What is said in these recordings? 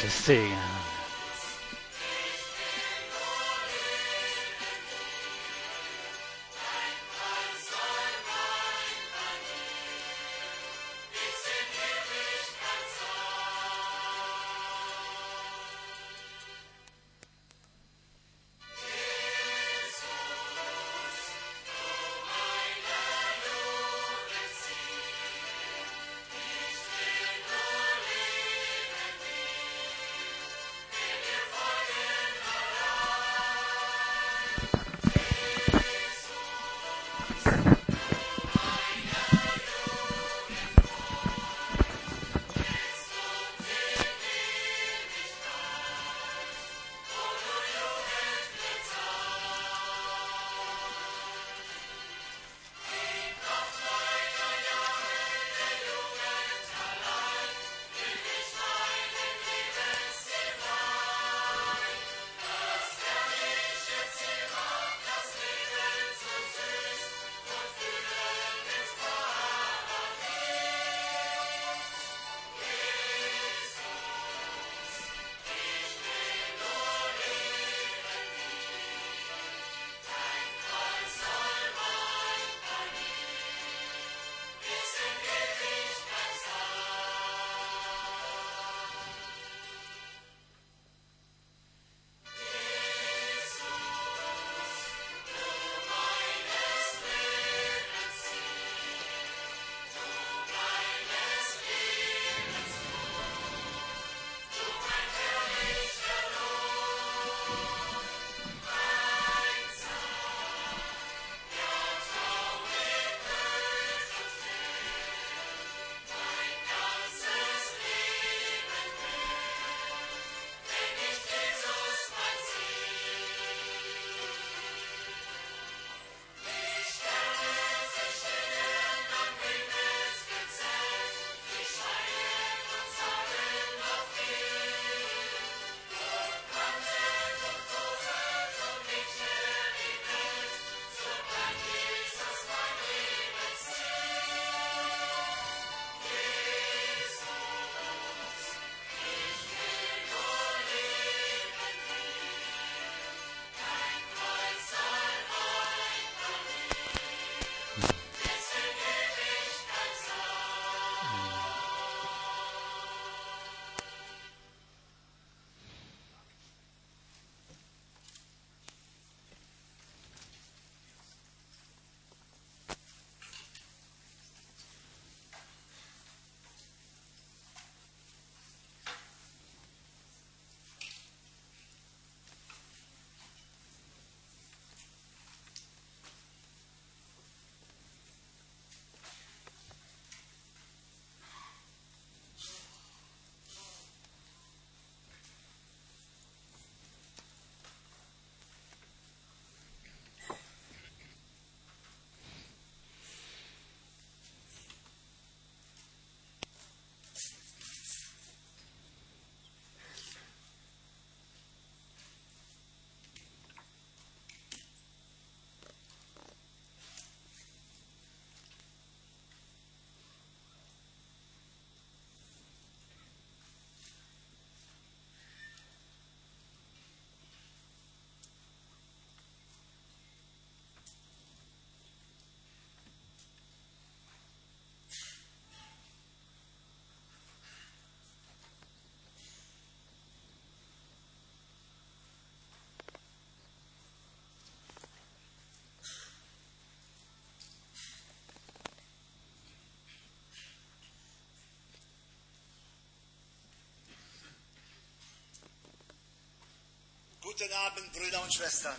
Gottes Segen.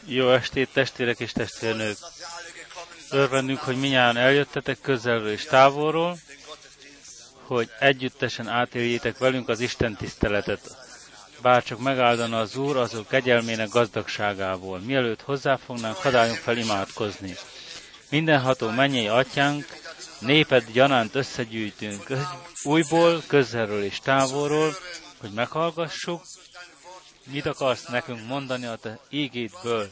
Jó estét, testvérek és testvérnők! Örvendünk, hogy minnyáján eljöttetek közelről és távolról, hogy együttesen átéljétek velünk az Isten tiszteletet. Bárcsak megáldana az Úr azok kegyelmének gazdagságából. Mielőtt hozzáfognánk, hadáljunk fel imádkozni. Mindenható mennyei atyánk, néped gyanánt összegyűjtünk újból, közelről és távolról, hogy meghallgassuk, Mit akarsz nekünk mondani a te ígédből?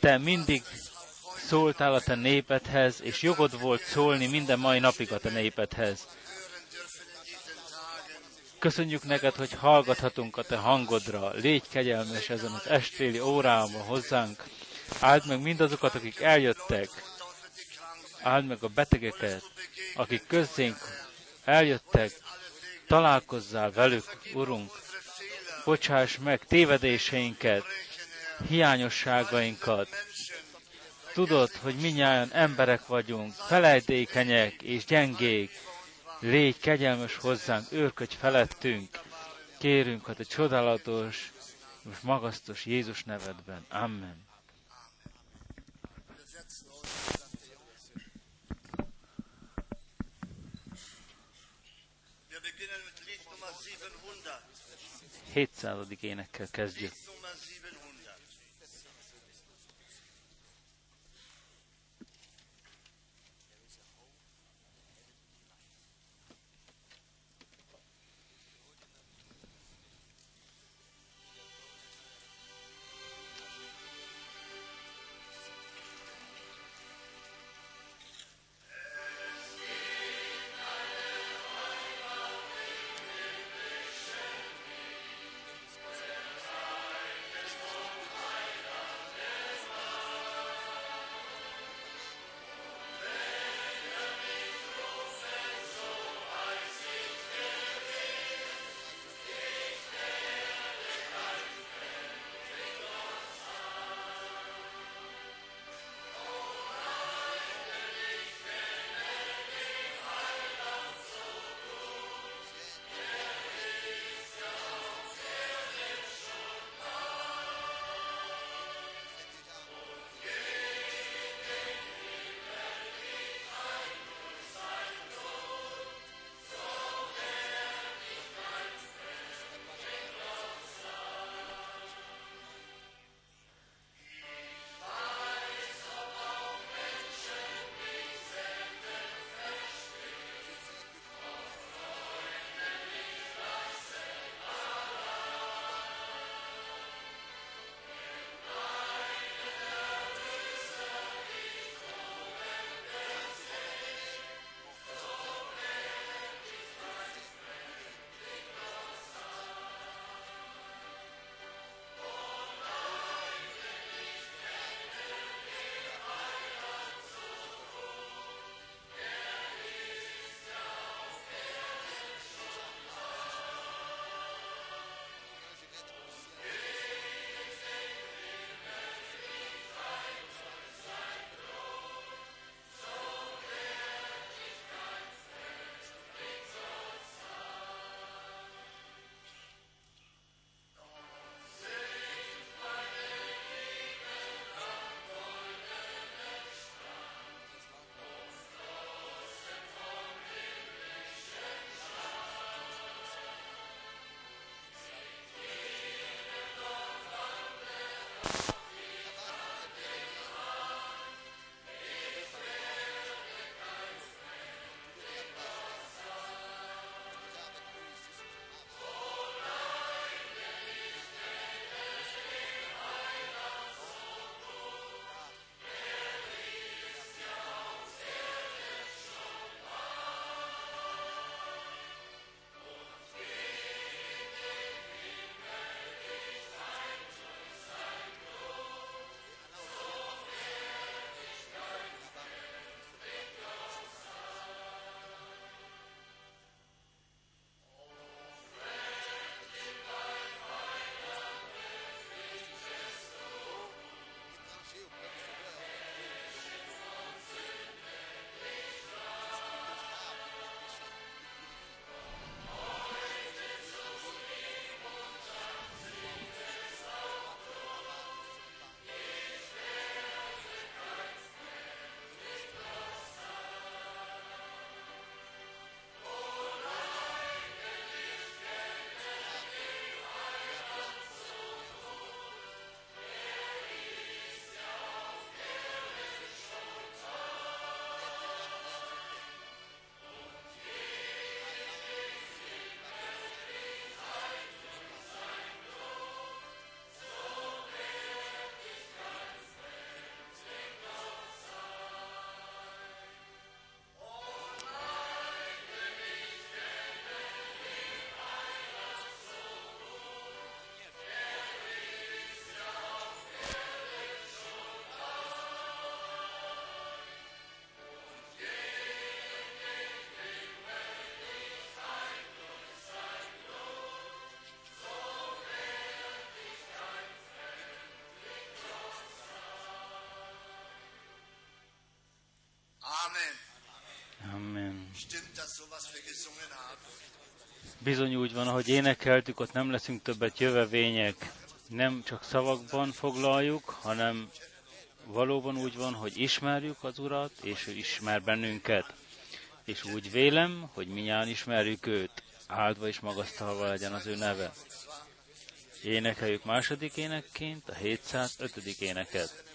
Te mindig szóltál a te népedhez, és jogod volt szólni minden mai napig a te népedhez. Köszönjük neked, hogy hallgathatunk a te hangodra. Légy kegyelmes ezen az estéli órában hozzánk. Áld meg mindazokat, akik eljöttek. Áld meg a betegeket, akik közénk eljöttek. Találkozzál velük, Urunk. Bocsáss meg tévedéseinket, hiányosságainkat. Tudod, hogy minnyáján emberek vagyunk, felejtékenyek és gyengék. Légy kegyelmes hozzánk, őrködj felettünk. Kérünk, hogy a csodálatos és magasztos Jézus nevedben. Amen. Hétszázadik énekkel kezdjük. Bizony úgy van, ahogy énekeltük, ott nem leszünk többet jövevények. Nem csak szavakban foglaljuk, hanem valóban úgy van, hogy ismerjük az Urat, és ő ismer bennünket. És úgy vélem, hogy minnyáján ismerjük őt, áldva és magasztalva legyen az ő neve. Énekeljük második énekként a 705. éneket.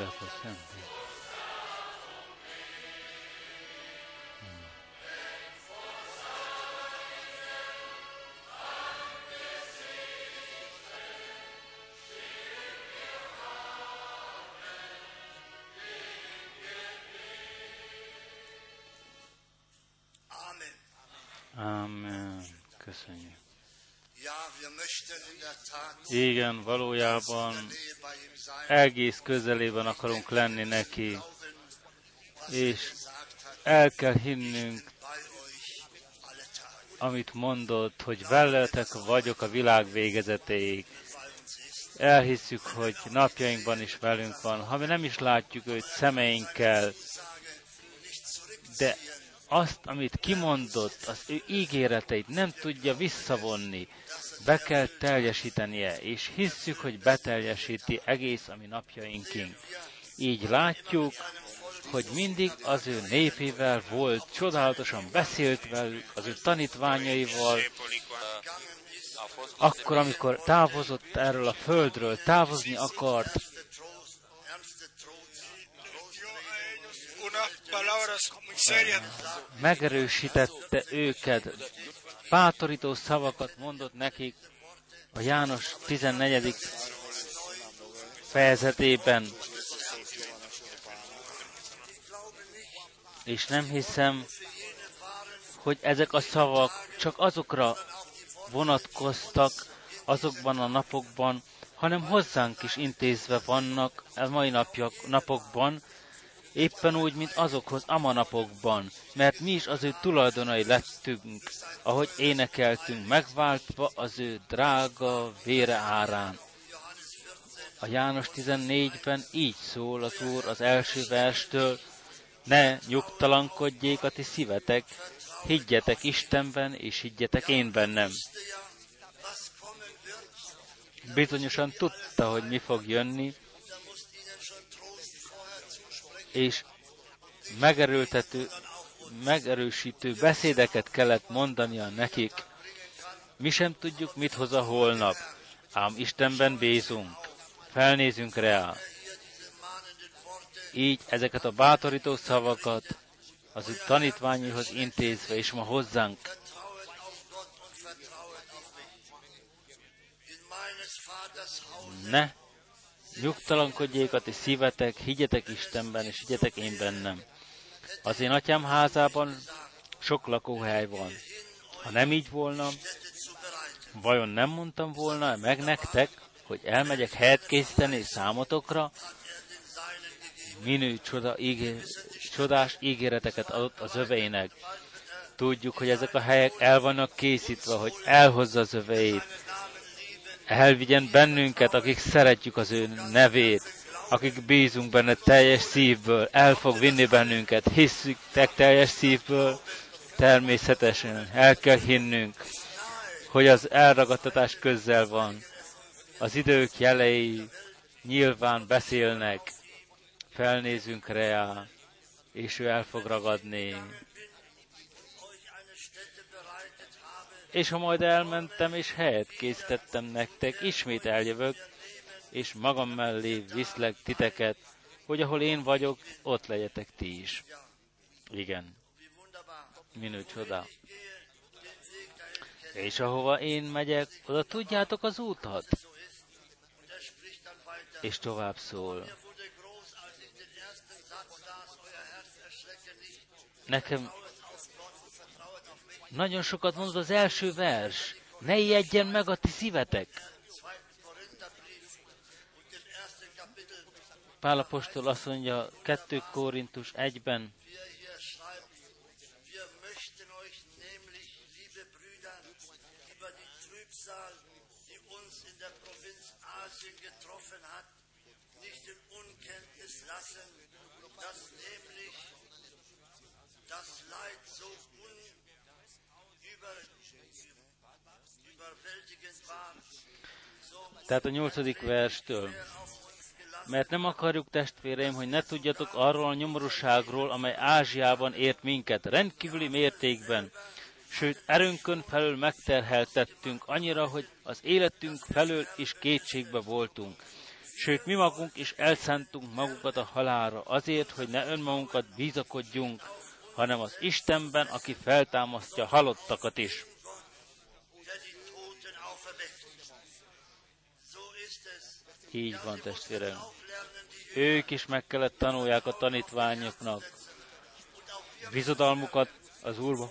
A Szent. Amen. Köszönjük. Igen, valójában egész közelében akarunk lenni neki, és el kell hinnünk, amit mondott, hogy veletek vagyok a világ végezetéig. Elhisszük, hogy napjainkban is velünk van, ha mi nem is látjuk őt szemeinkkel, de azt, amit kimondott, az ő ígéreteit nem tudja visszavonni be kell teljesítenie, és hisszük, hogy beteljesíti egész a mi napjainkig. Így látjuk, hogy mindig az ő népével volt, csodálatosan beszélt velük, az ő tanítványaival, akkor, amikor távozott erről a földről, távozni akart, megerősítette őket, bátorító szavakat mondott nekik a János 14. fejezetében. És nem hiszem, hogy ezek a szavak csak azokra vonatkoztak azokban a napokban, hanem hozzánk is intézve vannak a mai napjak, napokban, éppen úgy, mint azokhoz a napokban, mert mi is az ő tulajdonai lettünk, ahogy énekeltünk, megváltva az ő drága vére árán. A János 14-ben így szól az Úr az első verstől, ne nyugtalankodjék a ti szívetek, higgyetek Istenben, és higgyetek én bennem. Bizonyosan tudta, hogy mi fog jönni, és megerőltető, megerősítő beszédeket kellett mondania nekik. Mi sem tudjuk, mit hoz a holnap, ám Istenben bízunk, felnézünk rá. Így ezeket a bátorító szavakat az ő tanítványaihoz intézve, és ma hozzánk ne Nyugtalankodjék a ti szívetek, higgyetek Istenben, és higgyetek én bennem. Az én atyám házában sok lakóhely van. Ha nem így volna, vajon nem mondtam volna meg nektek, hogy elmegyek helyet készíteni számotokra? Minő csoda, ígé, csodás ígéreteket adott az öveinek. Tudjuk, hogy ezek a helyek el vannak készítve, hogy elhozza az öveit, elvigyen bennünket, akik szeretjük az ő nevét, akik bízunk benne teljes szívből, el fog vinni bennünket, hiszük teljes szívből, természetesen el kell hinnünk, hogy az elragadtatás közel van. Az idők jelei nyilván beszélnek, felnézünk rá, és ő el fog ragadni. És ha majd elmentem, és helyet készítettem nektek, ismét eljövök, és magam mellé viszlek titeket, hogy ahol én vagyok, ott legyetek ti is. Igen. Minő csoda. És ahova én megyek, oda tudjátok az útat? És tovább szól. Nekem nagyon sokat mondod az első vers. Ne ijedjen meg a ti szívetek. Pálapostól azt mondja 2 Korintus 1-ben, Tehát a nyolcadik verstől. Mert nem akarjuk, testvéreim, hogy ne tudjatok arról a nyomorúságról, amely Ázsiában ért minket, rendkívüli mértékben. Sőt, erőnkön felől megterheltettünk annyira, hogy az életünk felől is kétségbe voltunk. Sőt, mi magunk is elszántunk magukat a halálra azért, hogy ne önmagunkat bízakodjunk, hanem az Istenben, aki feltámasztja halottakat is. Így van, testvérem. Ők is meg kellett tanulják a tanítványoknak bizodalmukat az Úrba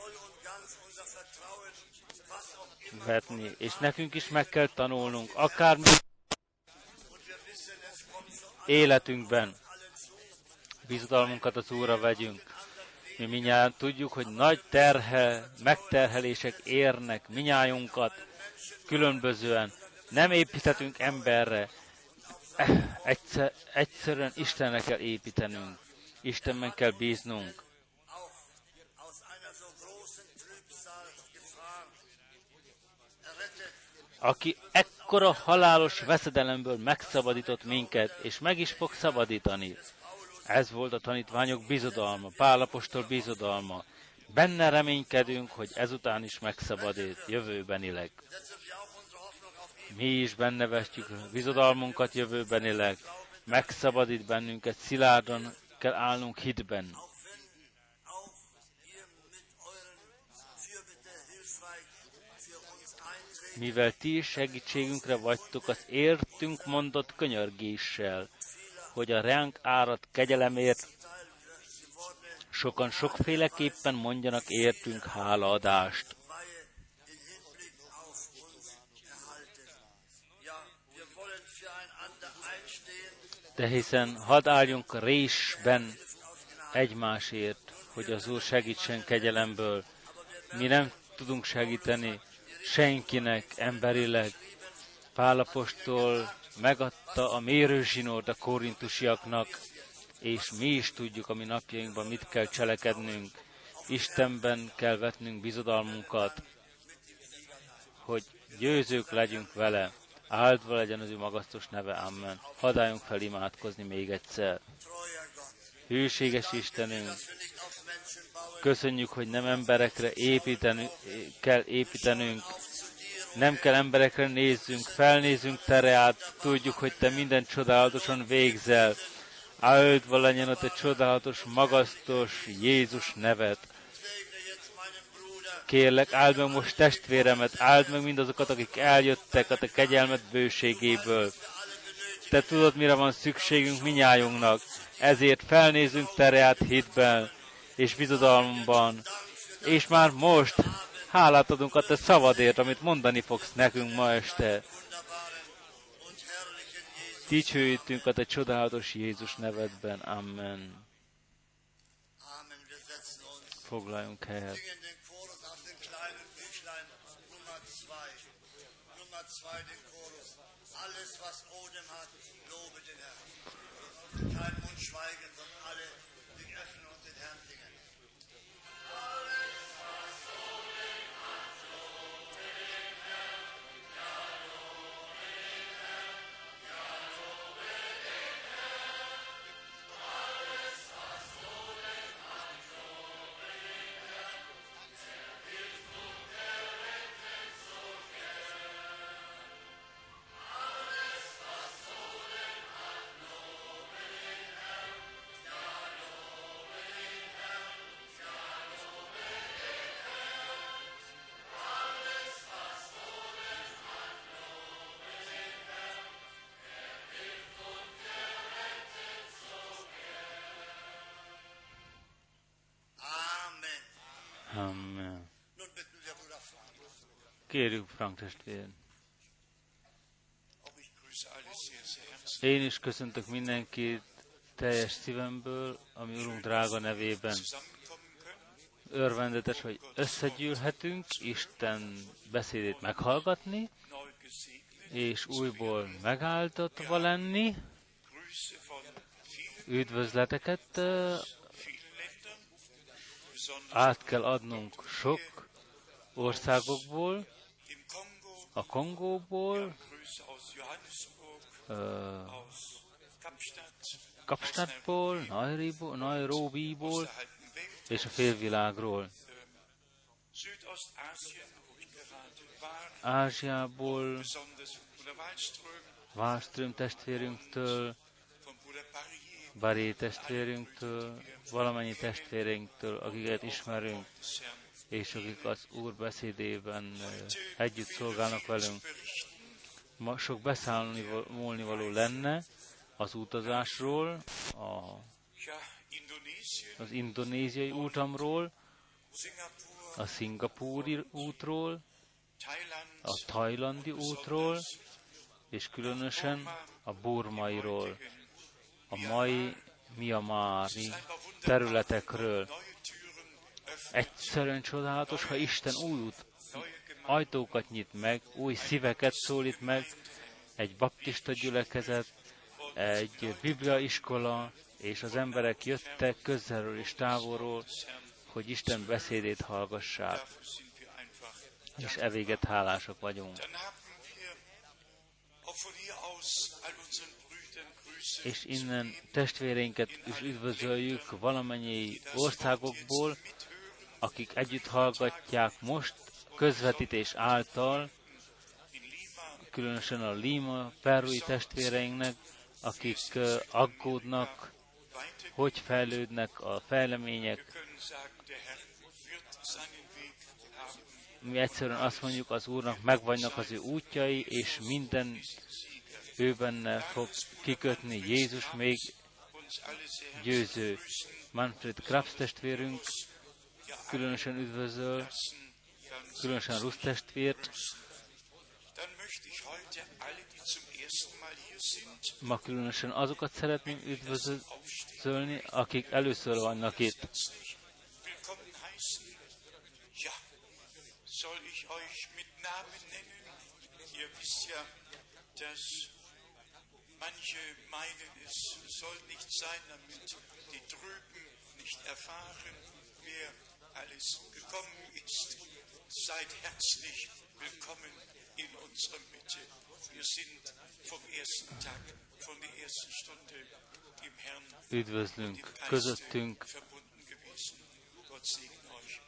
vetni, és nekünk is meg kell tanulnunk, akár mi életünkben bizodalmunkat az Úrra vegyünk. Mi minnyáján tudjuk, hogy nagy terhe, megterhelések érnek minnyájunkat különbözően. Nem építhetünk emberre, egyszer, egyszerűen Istenre kell építenünk. Istenben kell bíznunk. Aki ekkora halálos veszedelemből megszabadított minket, és meg is fog szabadítani. Ez volt a tanítványok bizodalma, Pálapostól bizodalma. Benne reménykedünk, hogy ezután is megszabadít, jövőbenileg. mi is benne vetjük bizodalmunkat jövőbenileg, megszabadít bennünket, szilárdan kell állnunk hitben. Mivel ti segítségünkre vagytok az értünk mondott könyörgéssel, hogy a ránk árat kegyelemért sokan sokféleképpen mondjanak értünk hálaadást. De hiszen hadd álljunk résben egymásért, hogy az Úr segítsen kegyelemből. Mi nem tudunk segíteni senkinek emberileg. Pálapostól megadta a mérőzsinót a korintusiaknak, és mi is tudjuk a mi napjainkban mit kell cselekednünk. Istenben kell vetnünk bizodalmunkat, hogy győzők legyünk vele. Áldva legyen az ő magasztos neve, Amen. Hadáljunk fel imádkozni még egyszer. Hűséges Istenünk, köszönjük, hogy nem emberekre építenünk, kell építenünk, nem kell emberekre nézzünk, felnézünk tere át, tudjuk, hogy Te minden csodálatosan végzel. Áldva legyen a Te csodálatos, magasztos Jézus nevet. Kérlek, áld meg most testvéremet, áld meg mindazokat, akik eljöttek a Te kegyelmet bőségéből. Te tudod, mire van szükségünk minnyájunknak, ezért felnézünk tere hitben és bizodalomban. És már most hálát adunk a te szavadért, amit mondani fogsz nekünk ma este. Dicsőítünk a te csodálatos Jézus nevedben. Amen. Foglaljunk helyet. Alles, was Odem hat, lobe den Herrn. Kérjük Frank testvér. Én is köszöntök mindenkit teljes szívemből, ami Urunk drága nevében. Örvendetes, hogy összegyűlhetünk Isten beszédét meghallgatni, és újból megáldotva lenni. Üdvözleteket át kell adnunk sok országokból, a Kongóból, uh, Kapstadtból, Nairobiból és a félvilágról. Ázsiából, Wallström testvérünktől, Baré testvérünktől, valamennyi testvérünktől, akiket ismerünk, és akik az Úr beszédében együtt szolgálnak velünk. Ma sok beszámolni való lenne az utazásról, a, az indonéziai útamról, a szingapúri útról, a tajlandi útról, és különösen a burmairól a mai Miamári területekről. Egyszerűen csodálatos, ha Isten új út, ajtókat nyit meg, új szíveket szólít meg, egy baptista gyülekezet, egy bibliaiskola, és az emberek jöttek közelről és távolról, hogy Isten beszédét hallgassák. És evéget hálásak vagyunk és innen testvéreinket is üdvözöljük valamennyi országokból, akik együtt hallgatják most közvetítés által különösen a Lima, perui testvéreinknek, akik aggódnak, hogy fejlődnek a fejlemények. Mi egyszerűen azt mondjuk, az Úrnak megvannak az ő útjai, és minden ő benne fog kikötni. Jézus még győző. Manfred Krabs testvérünk különösen üdvözöl, különösen Rusz testvért. Ma különösen azokat szeretném üdvözölni, akik először vannak itt. Es soll nicht sein, damit die drüben nicht erfahren, wer alles gekommen ist. Seid herzlich willkommen in unserer Mitte. Wir sind vom ersten Tag, von der ersten Stunde im Herrn Üdvözlünk közöttünk. verbunden gewesen. Gott segne euch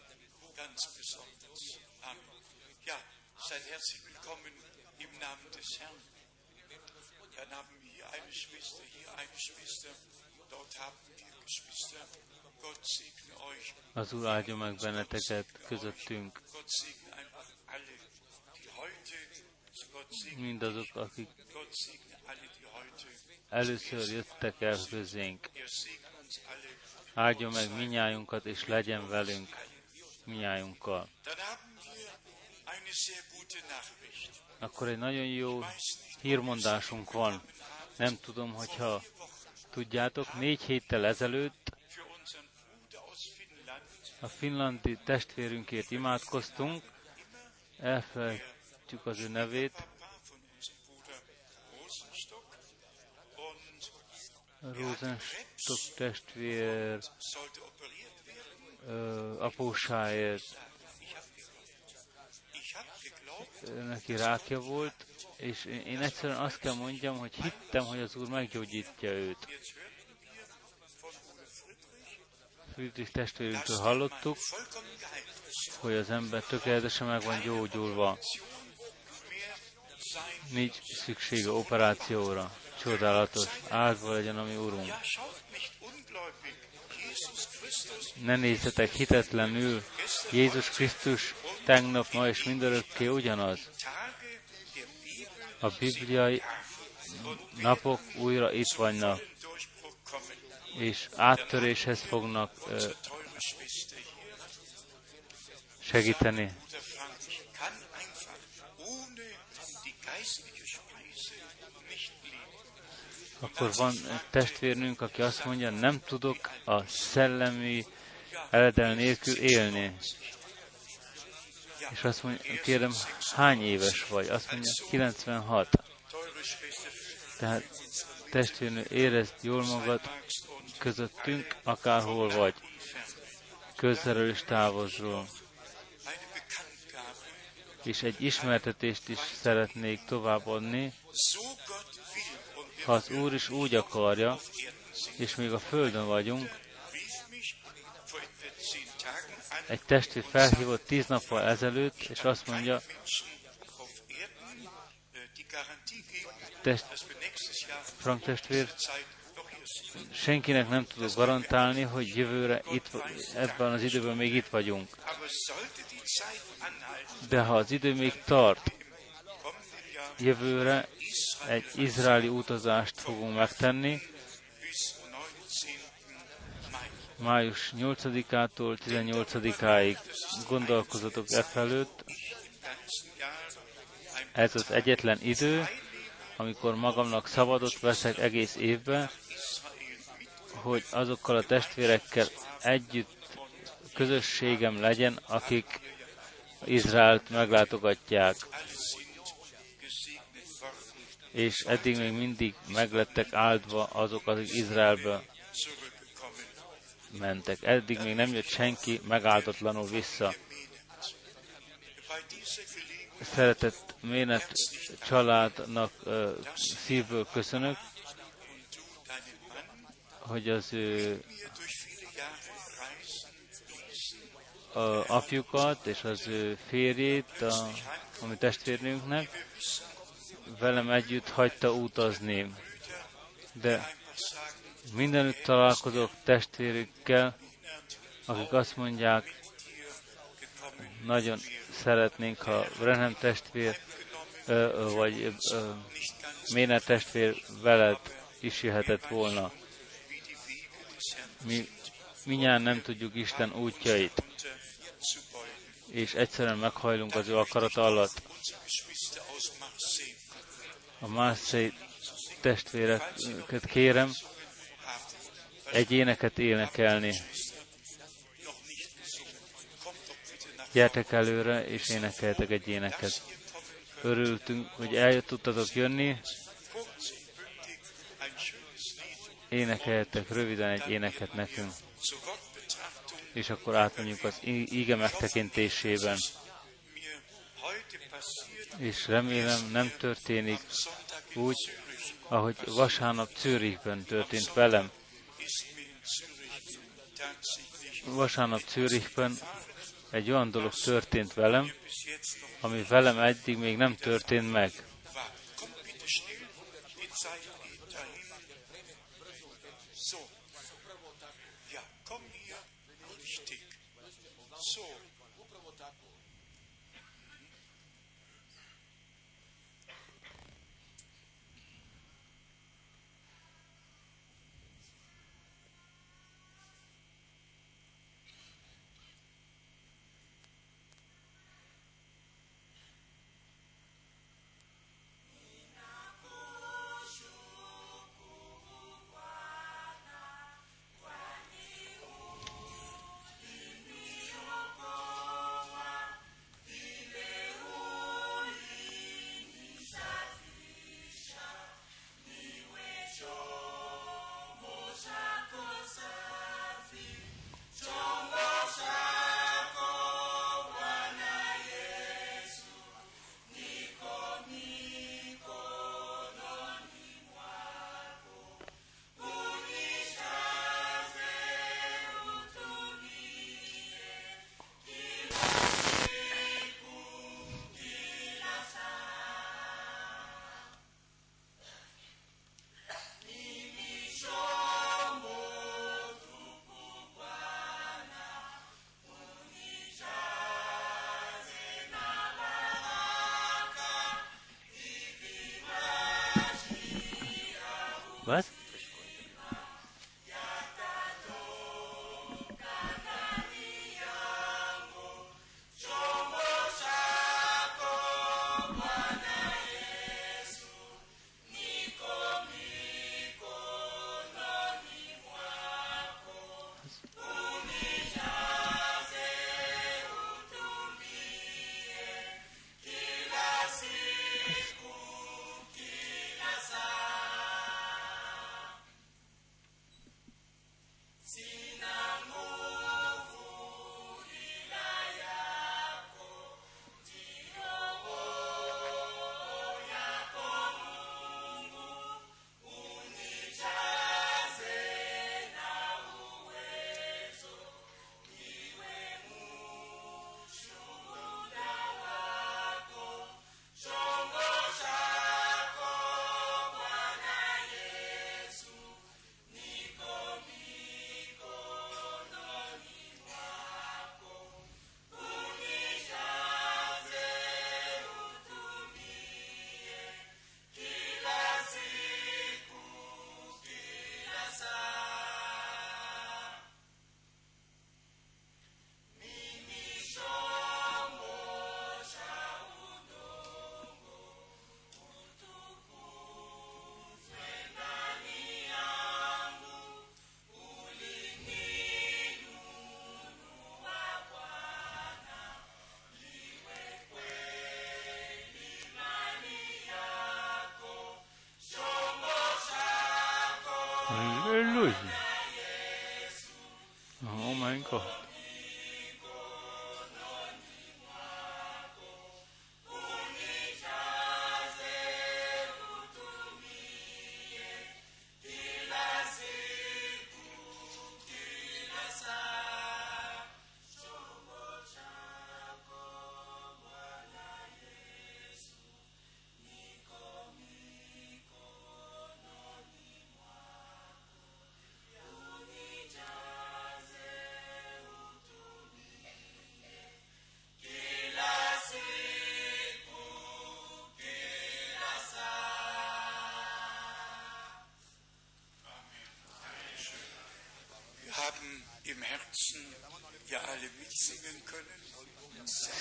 ganz besonders. Amen. Ja, seid herzlich willkommen im Namen des Herrn. Dann haben eine Schwester, hier eine Schwester, dort haben wir Geschwister. Az Úr áldja meg benneteket közöttünk. Mindazok, akik először jöttek el közénk. Áldja meg minnyájunkat, és legyen velünk minnyájunkkal. Akkor egy nagyon jó hírmondásunk van. Nem tudom, hogyha tudjátok, négy héttel ezelőtt a finlandi testvérünkért imádkoztunk, elfelejtjük az ő nevét, Rosenstock testvér apósáért. Neki rákja volt, és én egyszerűen azt kell mondjam, hogy hittem, hogy az Úr meggyógyítja őt. Friedrich testvérünktől hallottuk, hogy az ember tökéletesen meg van gyógyulva. Nincs szüksége operációra. Csodálatos. Áldva legyen a mi Úrunk. Ne nézzetek hitetlenül. Jézus Krisztus tegnap, ma és mindörökké ugyanaz a bibliai napok újra itt vannak, és áttöréshez fognak segíteni. Akkor van testvérnünk, aki azt mondja, nem tudok a szellemi eledel nélkül élni. És azt mondja, kérdem, hány éves vagy? Azt mondja, 96. Tehát testvérnő, érezd jól magad közöttünk, akárhol vagy. Közelről és távolról. És egy ismertetést is szeretnék továbbadni. Ha az Úr is úgy akarja, és még a Földön vagyunk, egy testvér felhívott tíz nappal ezelőtt, és azt mondja, test, Frank testvér, senkinek nem tudok garantálni, hogy jövőre itt, ebben az időben még itt vagyunk. De ha az idő még tart, jövőre egy izraeli utazást fogunk megtenni, május 8-ától 18-áig gondolkozatok e felőtt. Ez az egyetlen idő, amikor magamnak szabadot veszek egész évben, hogy azokkal a testvérekkel együtt közösségem legyen, akik Izraelt meglátogatják. És eddig még mindig meglettek áldva azok, akik Izraelbe mentek. Eddig még nem jött senki megáldatlanul vissza. Szeretett Ménet családnak uh, szívből köszönök, hogy az ő apjukat és az ő férjét, a, a mi testvérnőnknek, velem együtt hagyta utazni. De mindenütt találkozok testvérükkel, akik azt mondják, nagyon szeretnénk, ha Brenham testvér, vagy Méne testvér veled is jöhetett volna. Mi minnyáján nem tudjuk Isten útjait, és egyszerűen meghajlunk az ő akarata alatt. A Marseille testvéreket kérem, egy éneket énekelni. Gyertek előre, és énekeltek egy éneket. Örültünk, hogy tudtatok jönni. Énekeltek röviden egy éneket nekünk. És akkor átmegyünk az íge megtekintésében. És remélem nem történik úgy, ahogy vasárnap Zürichben történt velem. Vasárnap Zürichben egy olyan dolog történt velem, ami velem eddig még nem történt meg.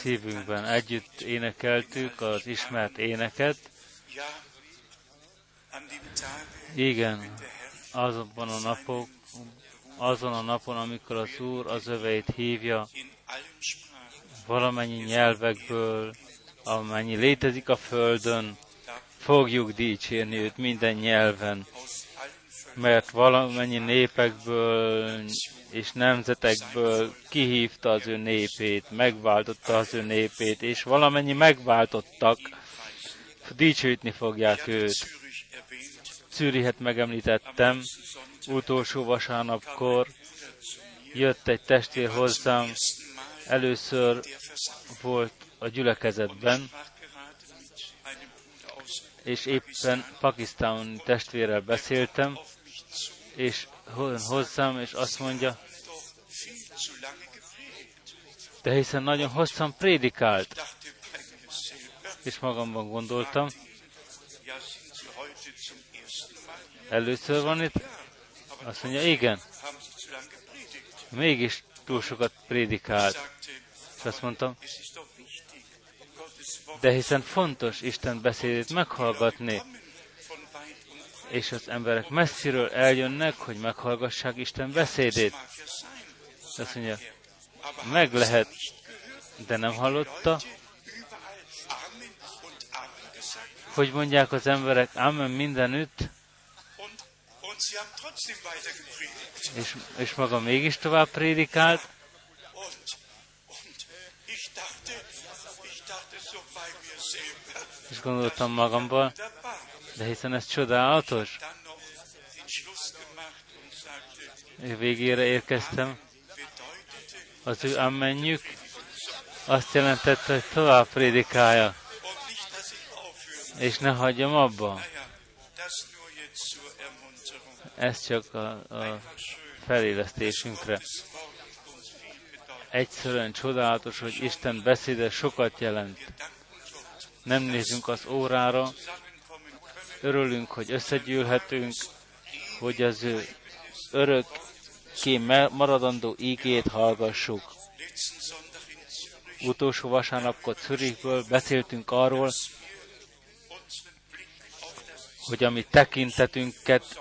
Szívünkben együtt énekeltük az ismert éneket. Igen, azonban a napok, azon a napon, amikor az Úr az öveit hívja, valamennyi nyelvekből, amennyi létezik a Földön, fogjuk dicsérni őt minden nyelven, mert valamennyi népekből és nemzetekből kihívta az ő népét, megváltotta az ő népét, és valamennyi megváltottak, dicsőítni fogják őt. Zürihet megemlítettem, utolsó vasárnapkor jött egy testvér hozzám, először volt a gyülekezetben, és éppen pakisztáni testvérrel beszéltem, és hozzám, és azt mondja, de hiszen nagyon hosszan prédikált. És magamban gondoltam, először van itt? Azt mondja, igen. Mégis túl sokat prédikált. És azt mondtam, de hiszen fontos Isten beszédét meghallgatni, és az emberek messziről eljönnek, hogy meghallgassák Isten beszédét. Azt mondja, meg lehet, de nem hallotta, hogy mondják az emberek, Amen mindenütt, és, és maga mégis tovább prédikált, és gondoltam magamban, de hiszen ez csodálatos. Végére érkeztem. Az ő ammenjük azt jelentette, hogy tovább prédikálja. És ne hagyjam abba. Ez csak a, a felélesztésünkre. Egyszerűen csodálatos, hogy Isten beszéde sokat jelent. Nem nézünk az órára, Örülünk, hogy összegyűlhetünk, hogy az ő örökké maradandó ígét hallgassuk. Utolsó vasárnapkor Zürichből beszéltünk arról, hogy a mi tekintetünket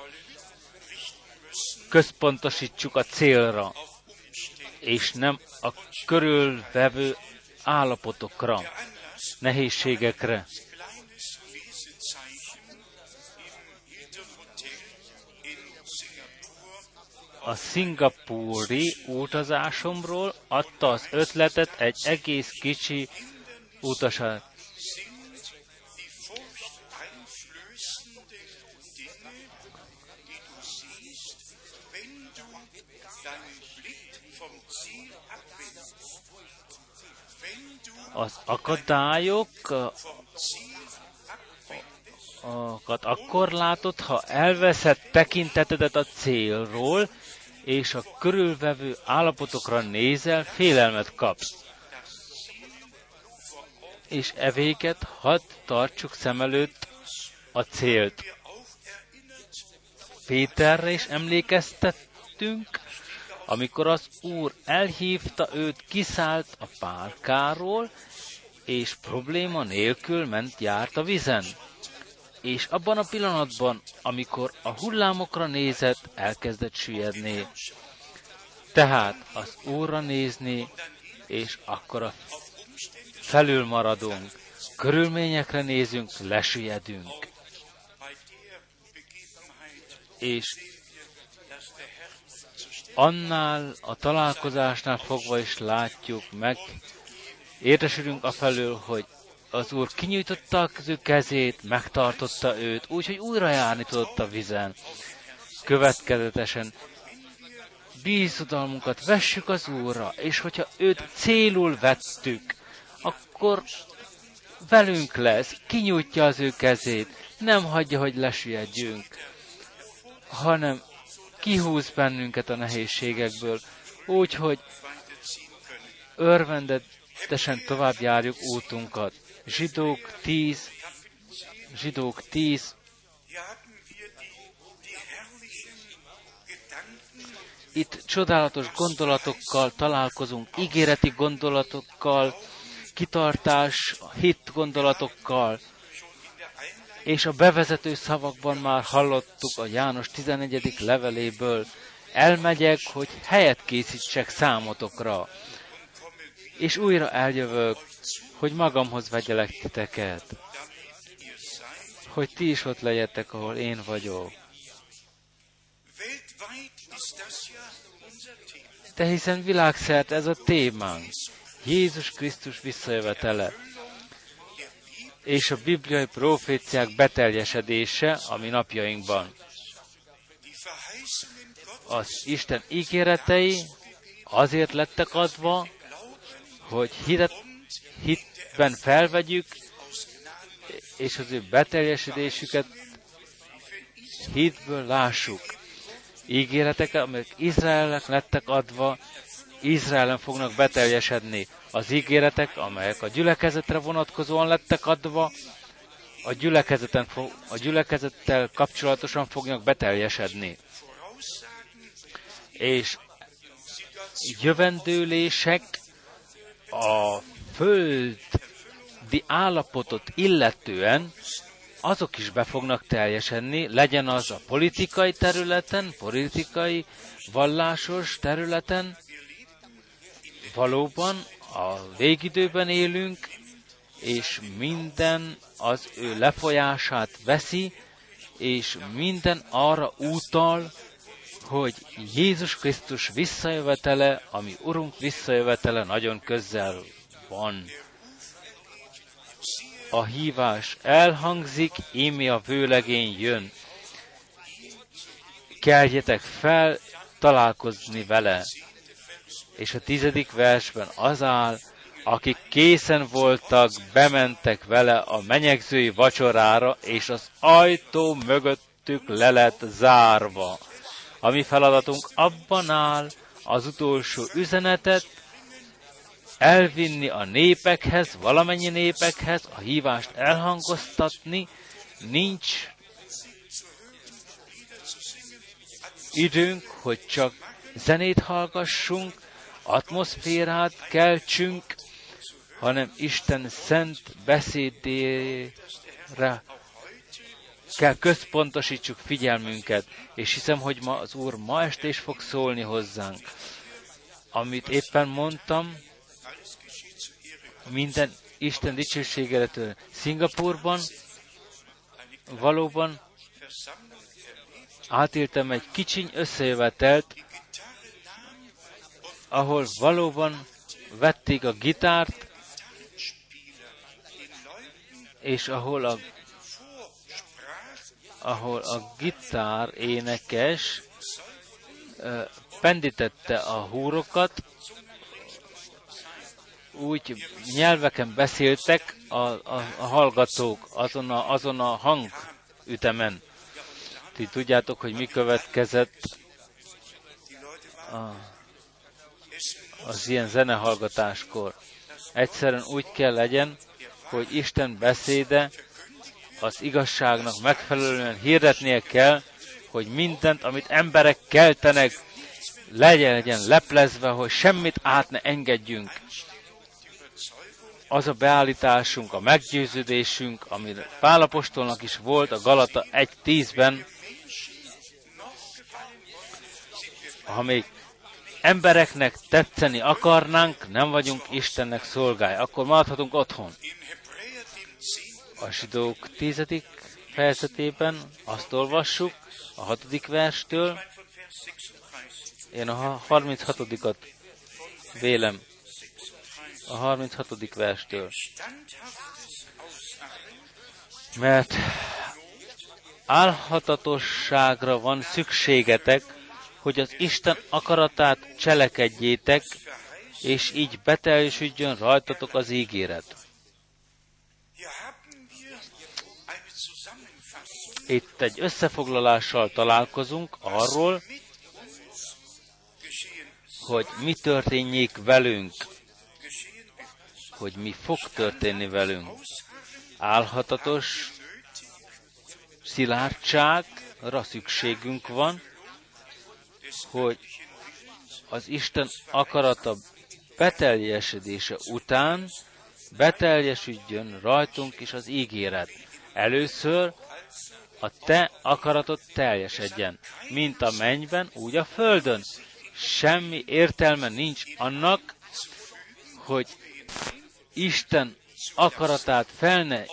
központosítsuk a célra, és nem a körülvevő állapotokra, nehézségekre. A szingapúri utazásomról adta az ötletet egy egész kicsi utasát. Az akadályok akkor látod, ha elveszed tekintetedet a célról, és a körülvevő állapotokra nézel, félelmet kapsz. És evéket hadd tartsuk szem előtt a célt. Péterre is emlékeztettünk, amikor az Úr elhívta őt, kiszállt a pálkáról, és probléma nélkül ment járt a vizen és abban a pillanatban, amikor a hullámokra nézett, elkezdett süllyedni. Tehát az Úrra nézni, és akkor a felül maradunk. Körülményekre nézünk, lesüllyedünk. És annál a találkozásnál fogva is látjuk meg, értesülünk afelől, hogy az Úr kinyújtotta az ő kezét, megtartotta őt, úgyhogy újra járni tudott a vizen. Következetesen bízodalmunkat vessük az Úrra, és hogyha őt célul vettük, akkor velünk lesz, kinyújtja az ő kezét, nem hagyja, hogy lesüllyedjünk, hanem kihúz bennünket a nehézségekből, úgyhogy örvendetesen tovább járjuk útunkat. Zsidók 10, Zsidók 10, Itt csodálatos gondolatokkal találkozunk, ígéreti gondolatokkal, kitartás, hit gondolatokkal, és a bevezető szavakban már hallottuk a János 11. leveléből, elmegyek, hogy helyet készítsek számotokra, és újra eljövök, hogy magamhoz vegyelek titeket, hogy ti is ott legyetek, ahol én vagyok. De hiszen világszerte ez a témánk. Jézus Krisztus visszajövetele és a bibliai proféciák beteljesedése a mi napjainkban. Az Isten ígéretei azért lettek adva, hogy hitet, hitben felvegyük, és az ő beteljesedésüket hitből lássuk. Ígéretek, amelyek Izraelnek lettek adva, Izraelen fognak beteljesedni. Az ígéretek, amelyek a gyülekezetre vonatkozóan lettek adva, a, gyülekezeten a gyülekezettel kapcsolatosan fognak beteljesedni. És jövendőlések a földi állapotot illetően azok is be fognak teljesedni, legyen az a politikai területen, politikai, vallásos területen, valóban a végidőben élünk, és minden az ő lefolyását veszi, és minden arra utal, hogy Jézus Krisztus visszajövetele, ami Urunk visszajövetele nagyon közel van. A hívás elhangzik, émi a vőlegény jön. Keljetek fel, találkozni vele és a tizedik versben az áll, akik készen voltak, bementek vele a menyegzői vacsorára, és az ajtó mögöttük le lett zárva. A mi feladatunk abban áll, az utolsó üzenetet elvinni a népekhez, valamennyi népekhez, a hívást elhangoztatni, nincs időnk, hogy csak zenét hallgassunk, atmoszférát keltsünk, hanem Isten szent beszédére kell központosítsuk figyelmünket, és hiszem, hogy ma az Úr ma este is fog szólni hozzánk. Amit éppen mondtam, minden Isten dicsőségére Szingapurban valóban átéltem egy kicsiny összejövetelt, ahol valóban vették a gitárt, és ahol a, ahol a gitár énekes pendítette a húrokat, úgy nyelveken beszéltek a, a, a hallgatók azon a, azon a hangütemen. Ti tudjátok, hogy mi következett a, az ilyen zenehallgatáskor. Egyszerűen úgy kell legyen, hogy Isten beszéde az igazságnak megfelelően hirdetnie kell, hogy mindent, amit emberek keltenek, legyen, legyen leplezve, hogy semmit át ne engedjünk. Az a beállításunk, a meggyőződésünk, ami Pálapostolnak is volt a Galata 1.10-ben, ha még embereknek tetszeni akarnánk, nem vagyunk Istennek szolgálj, akkor maradhatunk otthon. A zsidók tizedik fejezetében azt olvassuk, a hatodik verstől, én a 36-at vélem, a 36. verstől. Mert álhatatosságra van szükségetek, hogy az Isten akaratát cselekedjétek, és így beteljesüljön rajtatok az ígéret. Itt egy összefoglalással találkozunk arról, hogy mi történjék velünk, hogy mi fog történni velünk. Álhatatos szilárdságra szükségünk van, hogy az Isten akarata beteljesedése után beteljesüljön rajtunk is az ígéret. Először a te akaratod teljesedjen, mint a mennyben, úgy a földön. Semmi értelme nincs annak, hogy Isten akaratát felne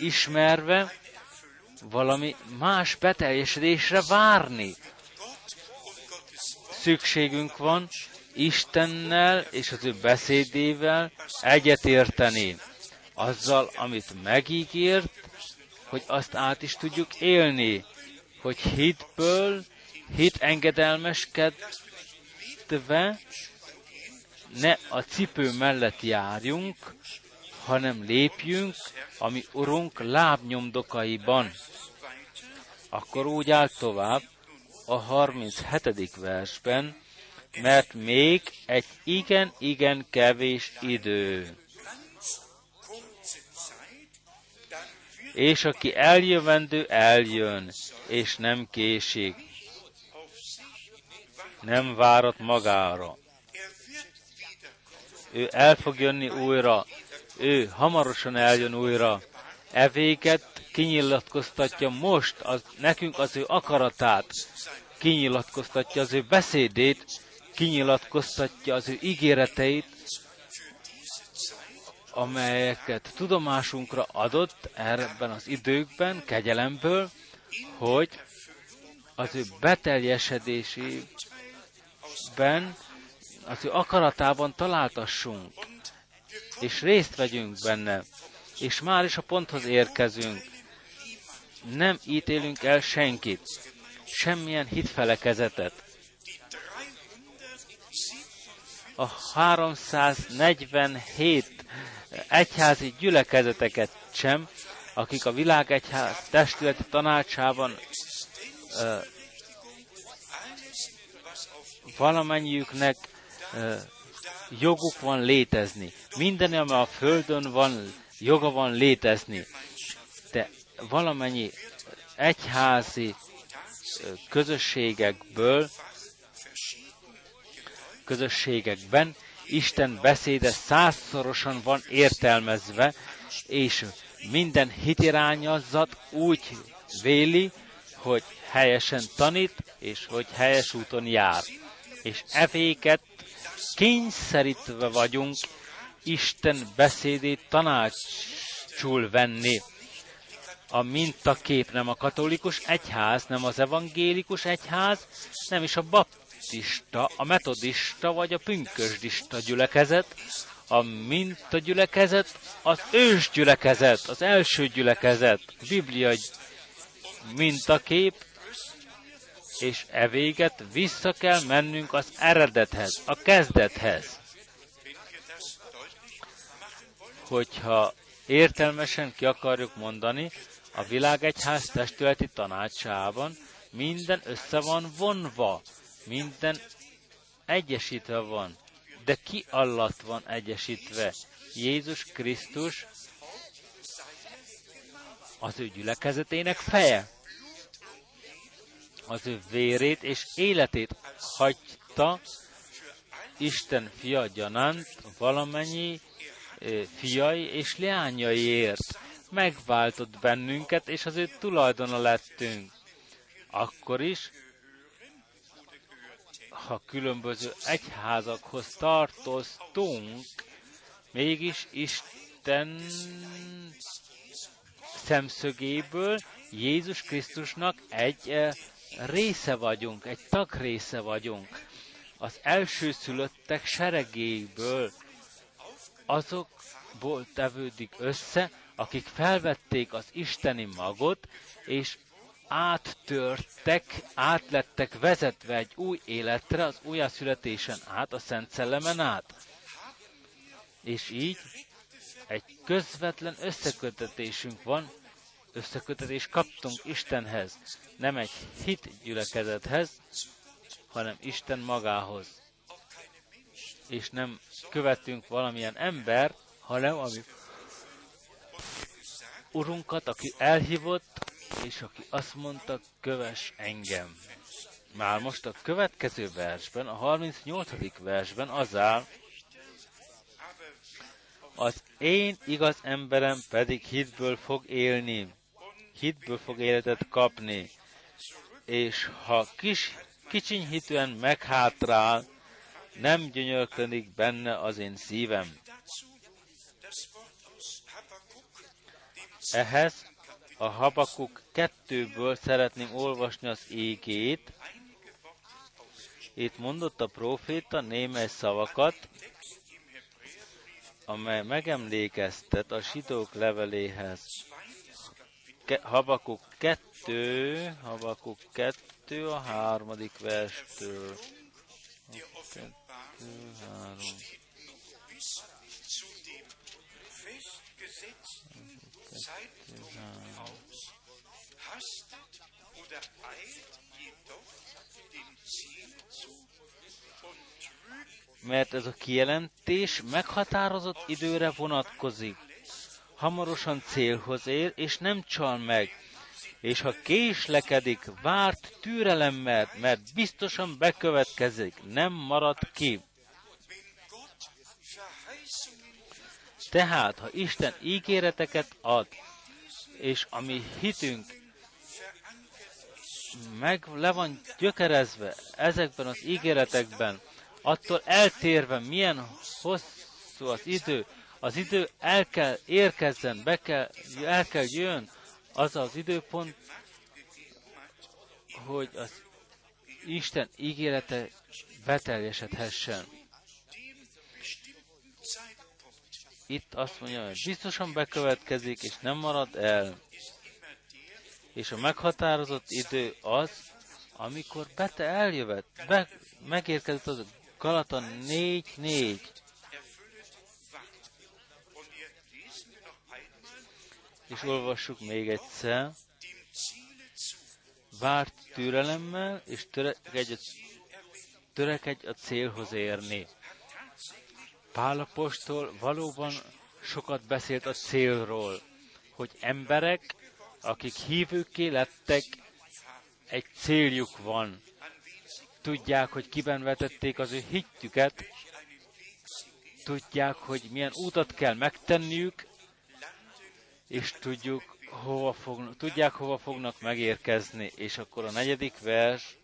ismerve valami más beteljesedésre várni. Szükségünk van Istennel és az ő beszédével egyetérteni. Azzal, amit megígért, hogy azt át is tudjuk élni, hogy hitből, hit engedelmeskedve ne a cipő mellett járjunk, hanem lépjünk a mi Urunk lábnyomdokaiban. Akkor úgy áll tovább a 37. versben, mert még egy igen-igen kevés idő. És aki eljövendő, eljön, és nem késik. Nem várat magára. Ő el fog jönni újra, ő hamarosan eljön újra. E kinyilatkoztatja most az, nekünk az ő akaratát, kinyilatkoztatja az ő beszédét, kinyilatkoztatja az ő ígéreteit, amelyeket tudomásunkra adott ebben az időkben, kegyelemből, hogy az ő beteljesedésében, az ő akaratában találtassunk, és részt vegyünk benne, és már is a ponthoz érkezünk. Nem ítélünk el senkit, semmilyen hitfelekezetet, a 347 egyházi gyülekezeteket sem, akik a világegyház testületi tanácsában uh, valamennyiüknek joguk van létezni. Minden, ami a földön van, joga van létezni. De valamennyi egyházi közösségekből közösségekben Isten beszéde százszorosan van értelmezve, és minden hitirányazat úgy véli, hogy helyesen tanít, és hogy helyes úton jár. És evéket kényszerítve vagyunk Isten beszédét tanácsul venni. A mintakép nem a katolikus egyház, nem az evangélikus egyház, nem is a baptista a metodista vagy a pünkösdista gyülekezet, a minta gyülekezet, az ős gyülekezet, az első gyülekezet, Biblia mintakép, és e véget vissza kell mennünk az eredethez, a kezdethez. Hogyha értelmesen ki akarjuk mondani, a világegyház testületi tanácsában minden össze van vonva minden egyesítve van. De ki alatt van egyesítve? Jézus Krisztus az ő gyülekezetének feje. Az ő vérét és életét hagyta Isten fia gyanánt valamennyi fiai és leányaiért. Megváltott bennünket, és az ő tulajdona lettünk. Akkor is, ha különböző egyházakhoz tartoztunk, mégis Isten szemszögéből Jézus Krisztusnak egy része vagyunk, egy tag része vagyunk. Az első szülöttek seregéből azokból tevődik össze, akik felvették az isteni magot, és áttörtek, átlettek vezetve egy új életre, az újjászületésen át, a Szent Szellemen át. És így egy közvetlen összekötetésünk van, összekötetés kaptunk Istenhez, nem egy hit gyülekezethez, hanem Isten magához. És nem követünk valamilyen ember, hanem ami Urunkat, aki elhívott, és aki azt mondta, köves engem. Már most a következő versben, a 38. versben az áll, az én igaz emberem pedig hitből fog élni, hitből fog életet kapni, és ha kis, kicsiny hitűen meghátrál, nem gyönyörködik benne az én szívem. Ehhez a Habakuk kettőből szeretném olvasni az égét. Itt mondott a proféta némely szavakat, amely megemlékeztet a sidók leveléhez. Ke- Habakuk 2, Habakuk 2 a harmadik verstől. Mert ez a kijelentés meghatározott időre vonatkozik. Hamarosan célhoz ér, és nem csal meg. És ha késlekedik, várt türelemmel, mert biztosan bekövetkezik, nem marad ki. Tehát, ha Isten ígéreteket ad, és ami hitünk meg le van gyökerezve ezekben az ígéretekben, attól eltérve milyen hosszú az idő, az idő el kell érkezzen, be kell, el kell jön az az időpont, hogy az Isten ígérete beteljesedhessen. Itt azt mondja, hogy biztosan bekövetkezik, és nem marad el. És a meghatározott idő az, amikor Bete eljövet, be, megérkezett az Galata 4-4. És olvassuk még egyszer. Várt türelemmel, és törekedj a, törekedj a célhoz érni. Pálapostól valóban sokat beszélt a célról, hogy emberek, akik hívőké lettek, egy céljuk van. Tudják, hogy kiben vetették az ő hitjüket, tudják, hogy milyen útat kell megtenniük, és tudjuk, hova fognak, tudják, hova fognak megérkezni. És akkor a negyedik vers,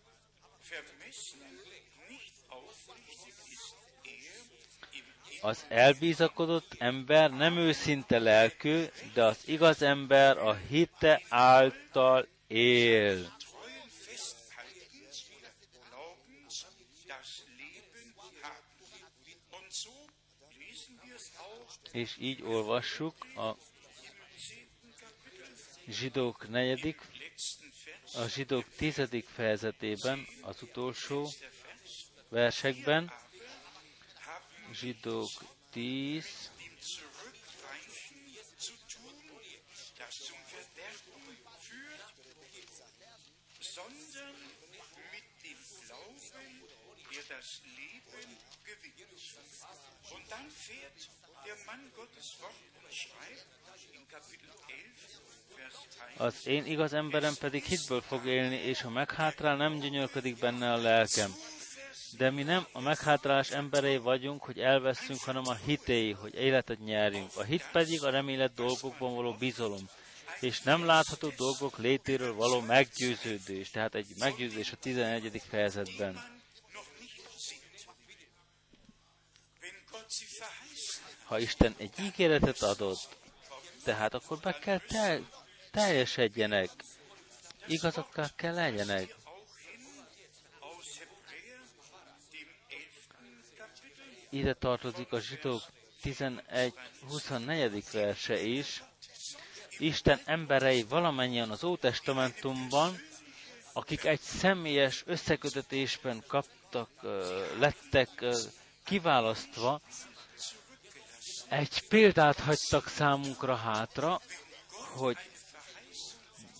Az elbízakodott ember nem őszinte lelkű, de az igaz ember a hite által él. És így olvassuk a zsidók negyedik, a zsidók tizedik fejezetében, az utolsó versekben, Zsidók 10, sondern mit dem Glauben, der das Leben gewinnt. Und dann fährt der Mann Gottes fort und schreibt in Kapitel 11, az én igaz emberem pedig hitből fog élni, és ha meghátrál, nem gyönyörködik benne a lelkem. De mi nem a meghátrálás emberei vagyunk, hogy elveszünk, hanem a hitéi, hogy életet nyerjünk. A hit pedig a remélet dolgokban való bizalom, és nem látható dolgok létéről való meggyőződés. Tehát egy meggyőződés a 11. fejezetben. Ha Isten egy ígéretet adott, tehát akkor be kell tel- teljesedjenek, igazakká kell legyenek. Ide tartozik a zsidók 11-24. verse is. Isten emberei valamennyien az Ótestamentumban, akik egy személyes összekötetésben kaptak, lettek kiválasztva, egy példát hagytak számunkra hátra, hogy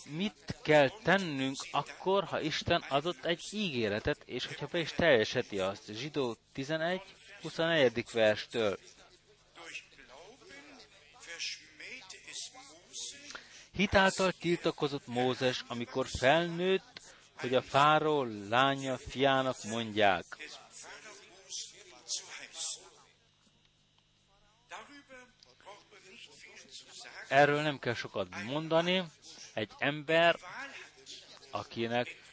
mit kell tennünk akkor, ha Isten adott egy ígéretet, és hogyha be is teljeseti azt. Zsidó 11, 21. verstől. Hitáltal tiltakozott Mózes, amikor felnőtt, hogy a fáró lánya fiának mondják. Erről nem kell sokat mondani. Egy ember, akinek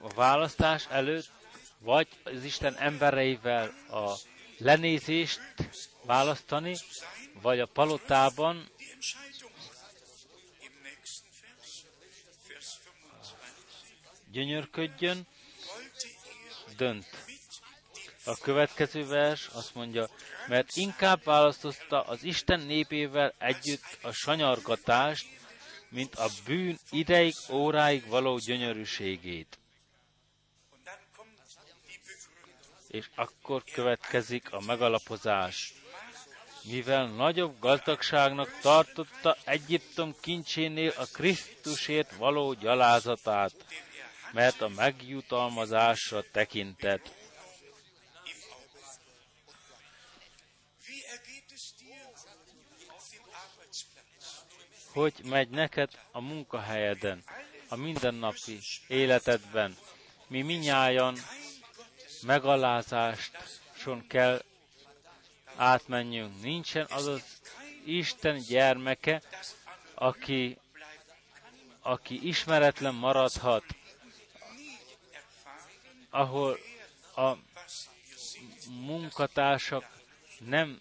a választás előtt, vagy az Isten embereivel a lenézést választani, vagy a palotában gyönyörködjön, dönt. A következő vers azt mondja, mert inkább választotta az Isten népével együtt a sanyargatást, mint a bűn ideig, óráig való gyönyörűségét. És akkor következik a megalapozás. Mivel nagyobb gazdagságnak tartotta Egyiptom kincsénél a Krisztusért való gyalázatát, mert a megjutalmazásra tekintett. Hogy megy neked a munkahelyeden, a mindennapi életedben? Mi minnyáján megalázáson kell átmenjünk. Nincsen az az Isten gyermeke, aki, aki ismeretlen maradhat, ahol a munkatársak nem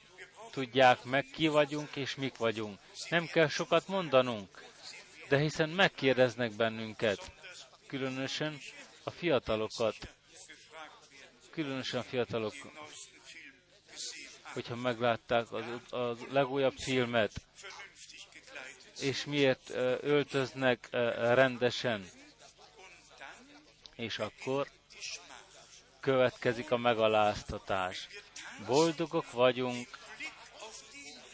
tudják meg, ki vagyunk és mik vagyunk. Nem kell sokat mondanunk, de hiszen megkérdeznek bennünket, különösen a fiatalokat, különösen a fiatalok, hogyha meglátták az, az legújabb filmet, és miért öltöznek rendesen. És akkor következik a megaláztatás. Boldogok vagyunk,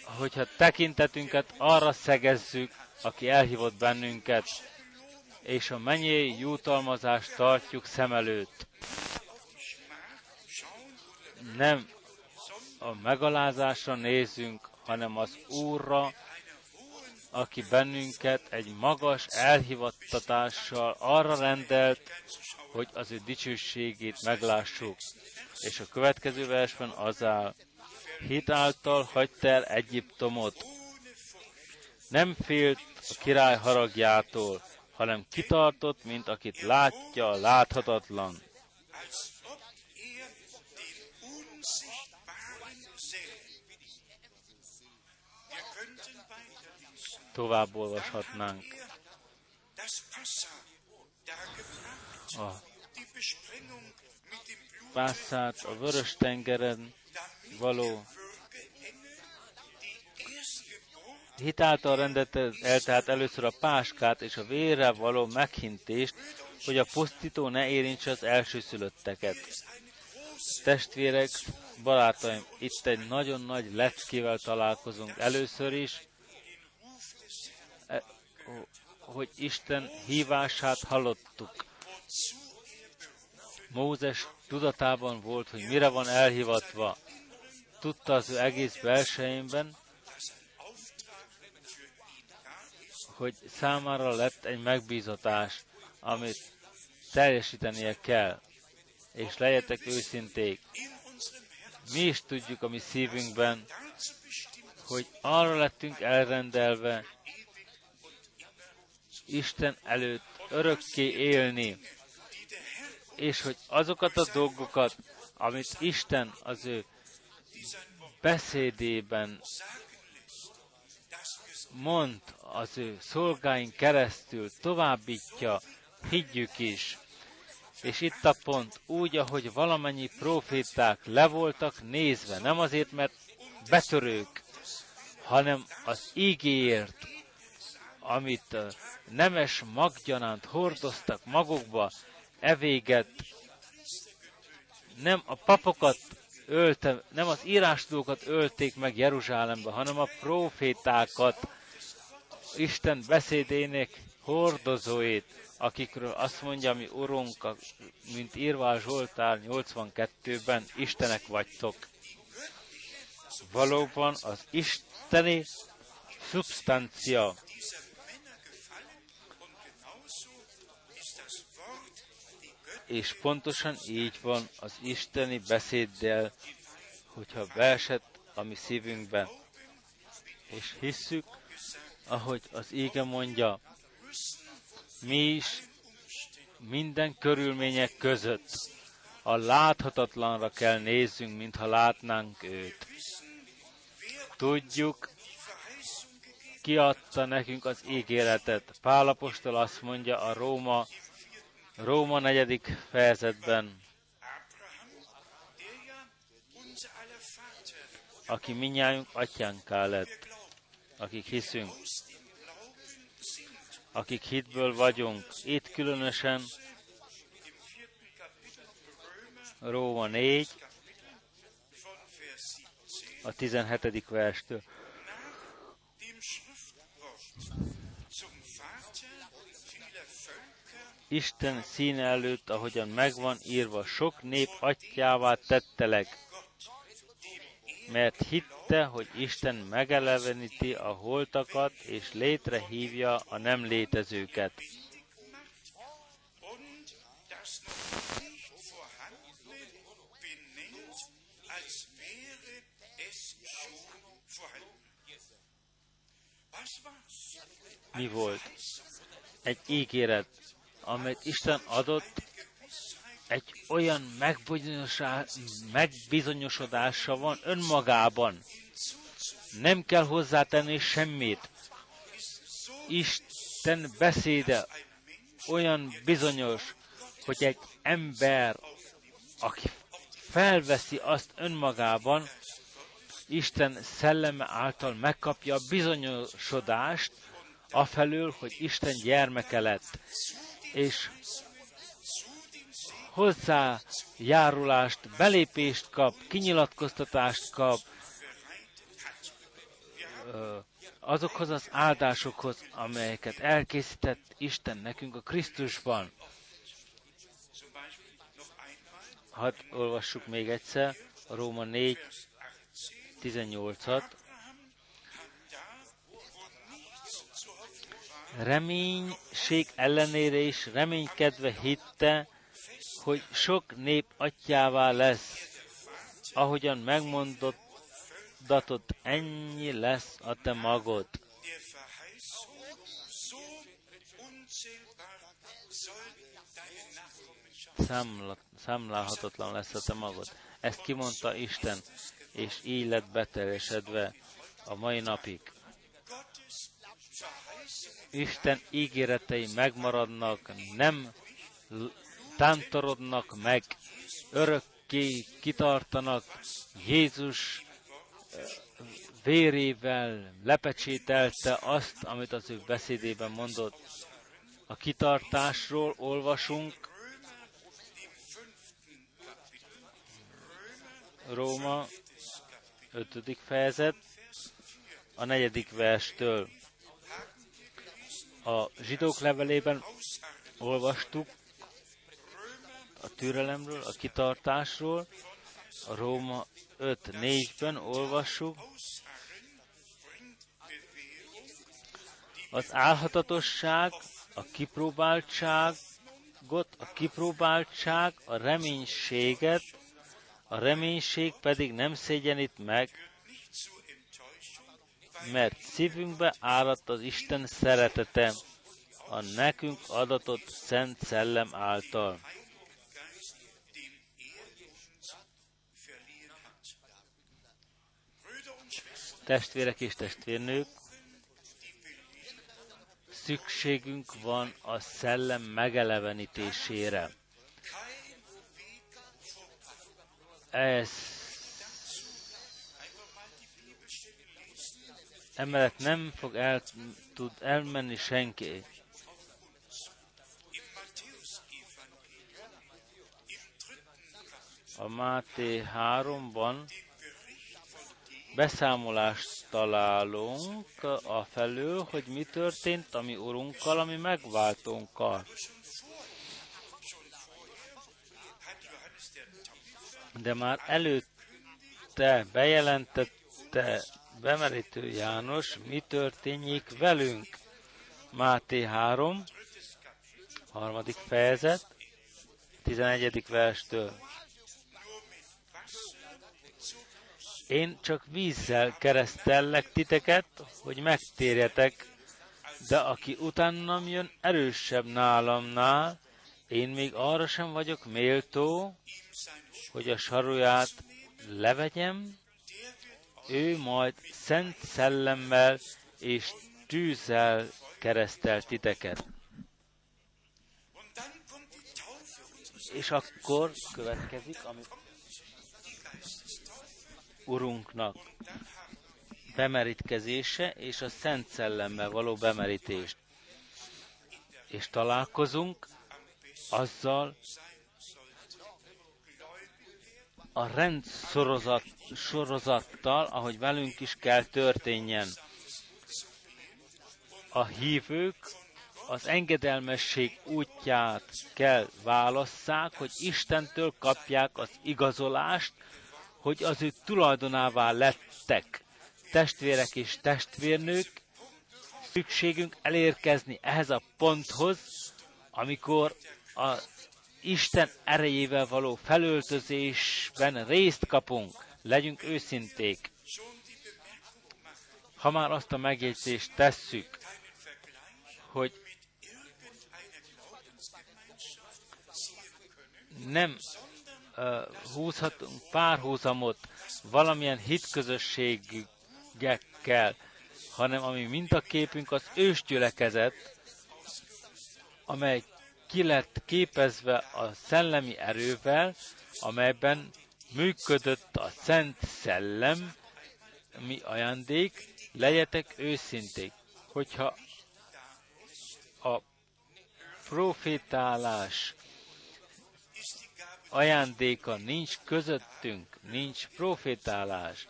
hogyha tekintetünket arra szegezzük, aki elhívott bennünket, és a mennyei jutalmazást tartjuk szem előtt. Nem a megalázásra nézünk, hanem az Úrra, aki bennünket egy magas elhivattatással arra rendelt, hogy az ő dicsőségét meglássuk. És a következő versben az áll, hit által hagyta el Egyiptomot. Nem félt a király haragjától, hanem kitartott, mint akit látja a láthatatlan. Tovább olvashatnánk. A Pászát a vörös tengeren való hitáltal rendelt el tehát először a páskát és a vérre való meghintést, hogy a pusztító ne érintse az elsőszülötteket. Testvérek, barátaim, itt egy nagyon nagy leckével találkozunk először is, e, hogy Isten hívását hallottuk. Mózes tudatában volt, hogy mire van elhivatva. Tudta az ő egész belsejében, hogy számára lett egy megbízatás, amit teljesítenie kell. És legyetek őszinték. Mi is tudjuk a mi szívünkben, hogy arra lettünk elrendelve, Isten előtt örökké élni, és hogy azokat a dolgokat, amit Isten az ő beszédében mond az ő szolgáink keresztül, továbbítja, higgyük is. És itt a pont, úgy, ahogy valamennyi proféták le voltak nézve, nem azért, mert betörők, hanem az ígért, amit nemes maggyanánt hordoztak magukba, evéget nem a papokat ölte, nem az írástudókat ölték meg Jeruzsálembe, hanem a profétákat, Isten beszédének hordozóit, akikről azt mondja, mi Urunk, mint írva a Zsoltár 82-ben, Istenek vagytok. Valóban az isteni szubstancia És pontosan így van az isteni beszéddel, hogyha beesett a mi szívünkbe, és hisszük, ahogy az ége mondja, mi is minden körülmények között a láthatatlanra kell nézzünk, mintha látnánk őt. Tudjuk, kiadta nekünk az ígéretet. Pálapostól azt mondja a Róma, Róma negyedik fejezetben, aki minnyájunk atyánká lett, akik hiszünk, akik hitből vagyunk. Itt különösen Róma 4, a 17. verstől. Isten színe előtt, ahogyan megvan írva, sok nép atyává tettelek, mert hitte, hogy Isten megeleveníti a holtakat, és létrehívja a nem létezőket. Mi volt? Egy ígéret, amelyet Isten adott egy olyan megbizonyosodása van önmagában. Nem kell hozzátenni semmit. Isten beszéde olyan bizonyos, hogy egy ember, aki felveszi azt önmagában, Isten szelleme által megkapja a bizonyosodást, afelől, hogy Isten gyermeke lett, és hozzájárulást, belépést kap, kinyilatkoztatást kap azokhoz az áldásokhoz, amelyeket elkészített Isten nekünk a Krisztusban. Hadd olvassuk még egyszer a Róma 4, 18-at. Reménység ellenére is reménykedve hitte, hogy sok nép atyává lesz, ahogyan megmondott, datot ennyi lesz a te magod. Számla, számlálhatatlan lesz a te magod. Ezt kimondta Isten, és így lett beteljesedve a mai napig. Isten ígéretei megmaradnak, nem tántorodnak meg, örökké kitartanak, Jézus eh, vérével lepecsételte azt, amit az ő beszédében mondott. A kitartásról olvasunk Róma 5. fejezet, a negyedik verstől. A zsidók levelében olvastuk a türelemről, a kitartásról, a Róma 5.4-ben olvassuk, az álhatatosság, a kipróbáltságot, a kipróbáltság, a reménységet, a reménység pedig nem szégyenít meg, mert szívünkbe áradt az Isten szeretete, a nekünk adatott Szent Szellem által. Testvérek és testvérnők, szükségünk van a szellem megelevenítésére. Ez emellett nem fog el, tud elmenni senki. A Máté 3-ban beszámolást találunk a felől, hogy mi történt a mi urunkkal, ami megváltónkkal. De már előtte bejelentette bemerítő János, mi történjék velünk. Máté 3, Harmadik fejezet, 11. verstől. Én csak vízzel keresztellek titeket, hogy megtérjetek, de aki utánam jön erősebb nálamnál, én még arra sem vagyok méltó, hogy a saruját levegyem, ő majd szent szellemmel és tűzzel keresztel titeket. És akkor következik, ami Urunknak bemerítkezése és a Szent Szellemmel való bemerítést. És találkozunk azzal a rendsorozat, sorozattal, ahogy velünk is kell történjen. A hívők az engedelmesség útját kell válasszák, hogy Istentől kapják az igazolást, hogy az ő tulajdonává lettek. Testvérek és testvérnők, szükségünk elérkezni ehhez a ponthoz, amikor a Isten erejével való felöltözésben részt kapunk. Legyünk őszinték. Ha már azt a megjegyzést tesszük, hogy nem húzhatunk párhuzamot valamilyen hitközösségekkel, hanem ami mintaképünk az ősgyülekezet, amely ki lett képezve a szellemi erővel, amelyben működött a Szent Szellem, mi ajándék, legyetek őszinték. Hogyha a profétálás ajándéka nincs közöttünk, nincs profétálás,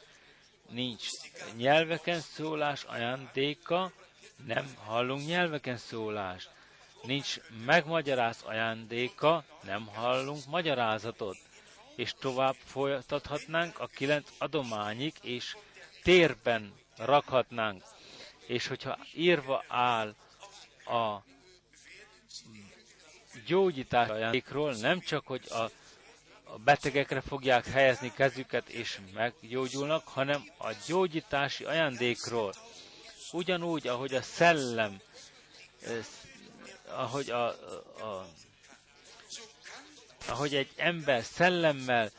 nincs nyelveken szólás ajándéka, nem hallunk nyelveken szólást, nincs megmagyaráz ajándéka, nem hallunk magyarázatot, és tovább folytathatnánk a kilenc adományig, és térben rakhatnánk. És hogyha írva áll a gyógyítás ajándékról, nem csak, hogy a, a betegekre fogják helyezni kezüket és meggyógyulnak, hanem a gyógyítási ajándékról. Ugyanúgy, ahogy a szellem, ahogy a, a ahogy egy ember szellemmel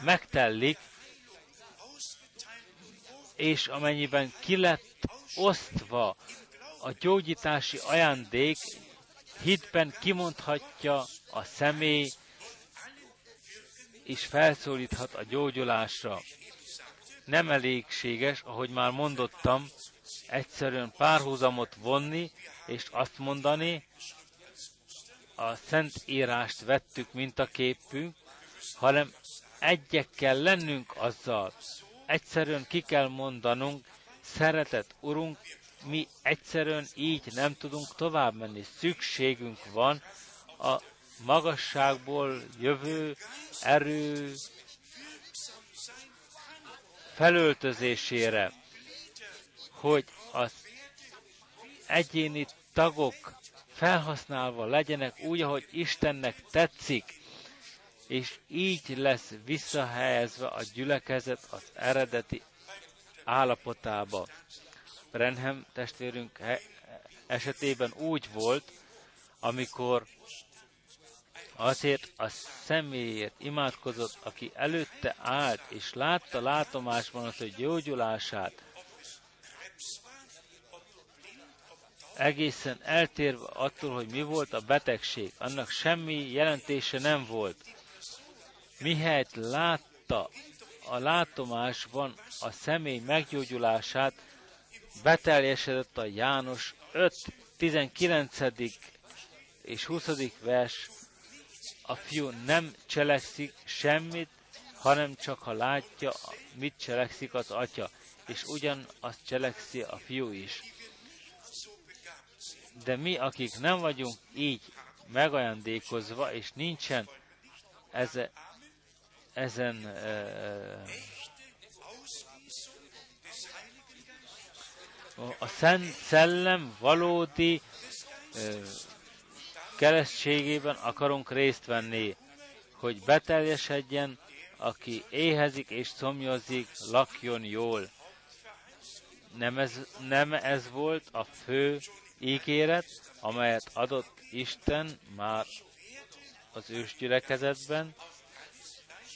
megtellik, és amennyiben ki lett osztva a gyógyítási ajándék, hitben kimondhatja a személy, és felszólíthat a gyógyulásra. Nem elégséges, ahogy már mondottam, egyszerűen párhuzamot vonni, és azt mondani, a Szent Írást vettük mintaképünk, hanem egyek kell lennünk azzal. Egyszerűen ki kell mondanunk, szeretett Urunk, mi egyszerűen így nem tudunk tovább menni. Szükségünk van a magasságból jövő erő felöltözésére, hogy az egyéni tagok felhasználva legyenek úgy, ahogy Istennek tetszik, és így lesz visszahelyezve a gyülekezet az eredeti állapotába. Brenham testvérünk esetében úgy volt, amikor azért a személyért imádkozott, aki előtte állt, és látta látomásban az, hogy gyógyulását, egészen eltérve attól, hogy mi volt a betegség, annak semmi jelentése nem volt. Mihelyt látta a látomásban a személy meggyógyulását, beteljesedett a János 5, 19. és 20. vers, a fiú nem cselekszik semmit, hanem csak ha látja, mit cselekszik az atya, és ugyanazt cselekszi a fiú is. De mi, akik nem vagyunk így megajándékozva, és nincsen eze, ezen uh, a Szent Szellem valódi ö, keresztségében akarunk részt venni, hogy beteljesedjen, aki éhezik és szomjazik, lakjon jól. Nem ez, nem ez volt a fő ígéret, amelyet adott Isten már az ősgyülekezetben.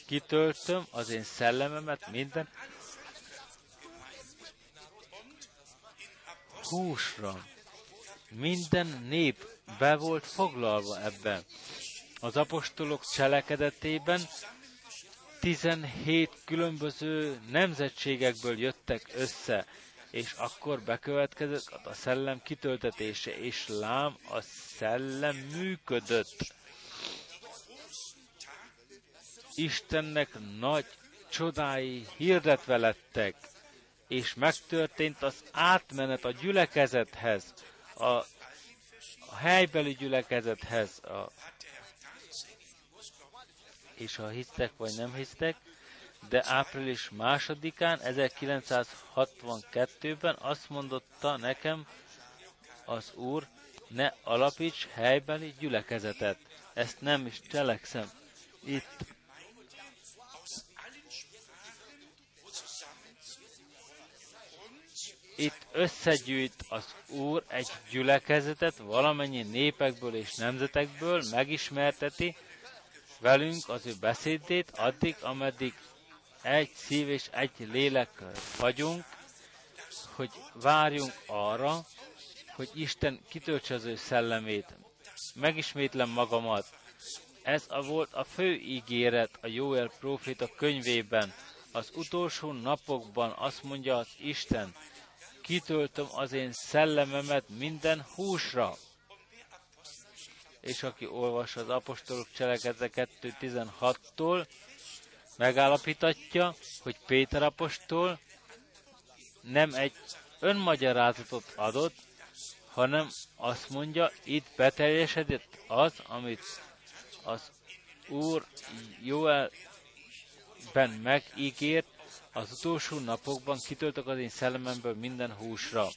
Kitöltöm az én szellememet minden húsra. Minden nép be volt foglalva ebben. Az apostolok cselekedetében 17 különböző nemzetségekből jöttek össze, és akkor bekövetkezett a szellem kitöltetése, és lám a szellem működött. Istennek nagy csodái hirdetve lettek, és megtörtént az átmenet a gyülekezethez, a, a helybeli gyülekezethez, a, és ha hisztek vagy nem hisztek, de április másodikán, 1962-ben azt mondotta nekem az Úr, ne alapíts helybeli gyülekezetet. Ezt nem is cselekszem. Itt itt összegyűjt az Úr egy gyülekezetet valamennyi népekből és nemzetekből, megismerteti velünk az ő beszédét, addig, ameddig egy szív és egy lélek vagyunk, hogy várjunk arra, hogy Isten kitöltse az ő szellemét. Megismétlem magamat. Ez a volt a fő ígéret a Jóel proféta könyvében. Az utolsó napokban azt mondja az Isten, kitöltöm az én szellememet minden húsra. És aki olvassa az apostolok cselekedete 2.16-tól, megállapítatja, hogy Péter apostol nem egy önmagyarázatot adott, hanem azt mondja, itt beteljesedett az, amit az Úr Joelben megígért, az utolsó napokban kitöltök az én szellememből minden húsra.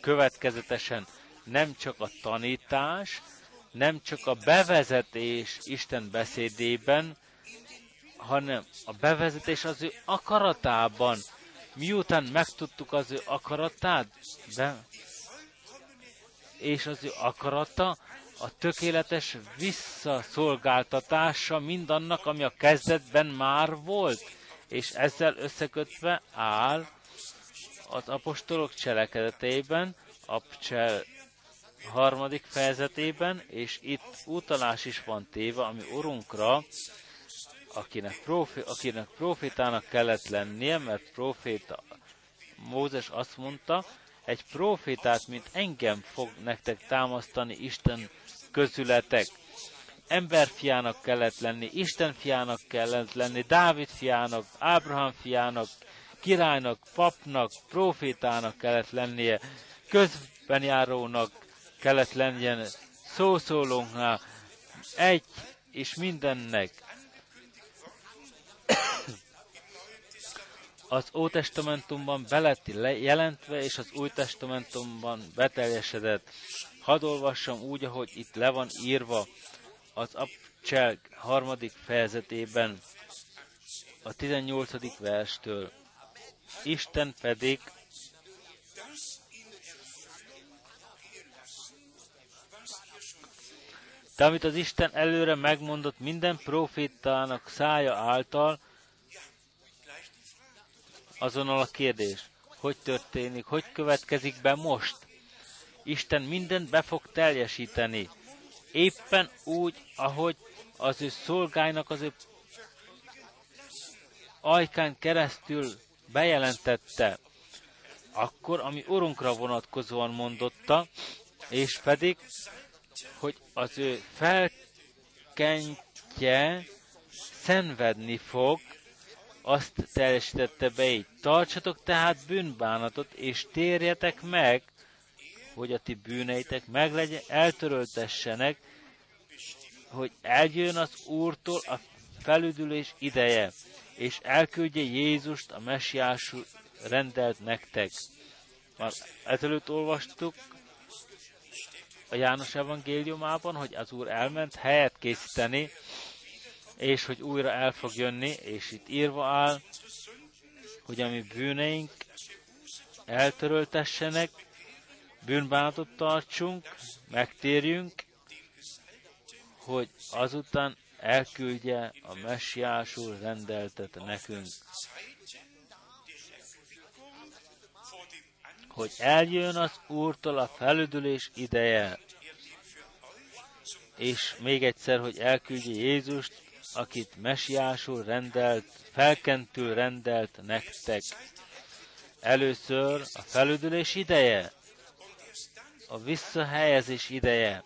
Következetesen nem csak a tanítás, nem csak a bevezetés Isten beszédében, hanem a bevezetés az ő akaratában. Miután megtudtuk az ő akaratát, be, és az ő akarata a tökéletes visszaszolgáltatása mindannak, ami a kezdetben már volt, és ezzel összekötve áll az apostolok cselekedetében, Abcsel harmadik fejezetében, és itt utalás is van téve, ami Urunkra, akinek, profi, akinek profitának kellett lennie, mert proféta, Mózes azt mondta, egy profétát, mint engem fog nektek támasztani Isten közületek. Emberfiának kellett lenni, Isten fiának kellett lenni, Dávid fiának, Ábrahám fiának, királynak, papnak, profétának kellett lennie, közbenjárónak kellett lennie, szószólónknál, egy és mindennek. az Ótestamentumban belett jelentve, és az Új Testamentumban beteljesedett. Hadd olvassam úgy, ahogy itt le van írva az Abcsel harmadik fejezetében, a 18. verstől. Isten pedig De amit az Isten előre megmondott minden profétának szája által, azonnal a kérdés, hogy történik, hogy következik be most. Isten mindent be fog teljesíteni. Éppen úgy, ahogy az ő szolgájnak az ő ajkán keresztül bejelentette, akkor, ami Urunkra vonatkozóan mondotta, és pedig, hogy az ő felkentje szenvedni fog, azt teljesítette be így. Tartsatok tehát bűnbánatot, és térjetek meg, hogy a ti bűneitek meglegyen, eltöröltessenek, hogy eljön az Úrtól a felüdülés ideje, és elküldje Jézust, a messiású rendelt nektek. Már ezelőtt olvastuk a János evangéliumában, hogy az Úr elment helyet készíteni, és hogy újra el fog jönni, és itt írva áll, hogy a mi bűneink eltöröltessenek, bűnbánatot tartsunk, megtérjünk, hogy azután elküldje a messiásul rendeltet nekünk. Hogy eljön az Úrtól a felüdülés ideje, és még egyszer, hogy elküldje Jézust, akit messiásul rendelt, felkentül rendelt nektek. Először a felüdülés ideje, a visszahelyezés ideje,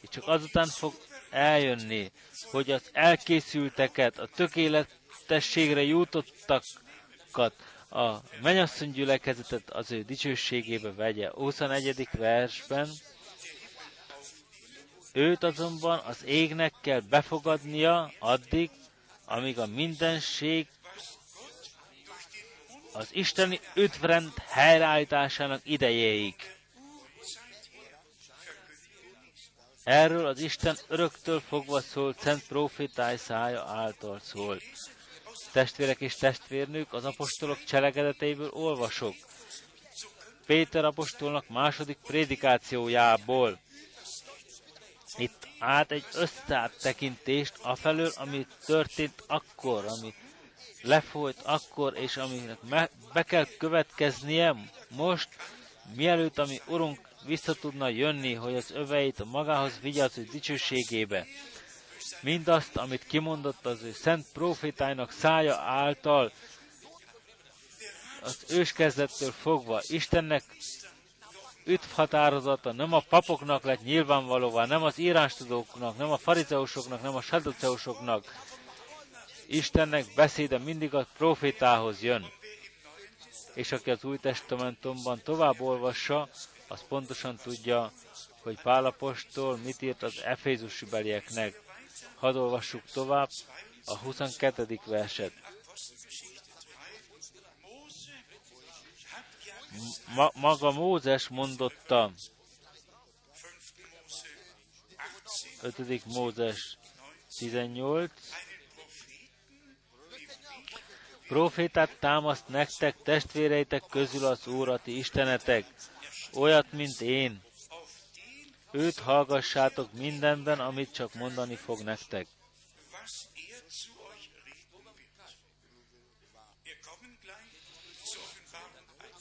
és csak azután fog eljönni, hogy az elkészülteket, a tökéletességre jutottakat, a mennyasszony gyülekezetet az ő dicsőségébe vegye. 21. versben őt azonban az égnek kell befogadnia addig, amíg a mindenség az isteni üdvrend helyreállításának idejéig. Erről az Isten öröktől fogva szólt Szent Profétáj szája által szól. Testvérek és testvérnők, az apostolok cselekedeteiből olvasok. Péter apostolnak második prédikációjából. Itt át egy összetekintést afelől, ami történt akkor, ami lefolyt akkor, és aminek be kell következnie most, mielőtt ami Urunk vissza tudna jönni, hogy az öveit magához ő dicsőségébe. Mindazt, amit kimondott az ő szent profétájnak szája által, az őskezdettől fogva Istennek üdv határozata nem a papoknak lett nyilvánvalóvá, nem az írástudóknak, nem a farizeusoknak, nem a saduceusoknak. Istennek beszéde mindig a profétához jön. És aki az Új Testamentumban tovább olvassa, az pontosan tudja, hogy Pálapostól mit írt az Efézusi belieknek. Hadd olvassuk tovább a 22. verset. Ma, maga Mózes mondotta, 5. Mózes 18, Profétát támaszt nektek, testvéreitek közül az Úrati Istenetek, olyat, mint én. Őt hallgassátok mindenben, amit csak mondani fog nektek.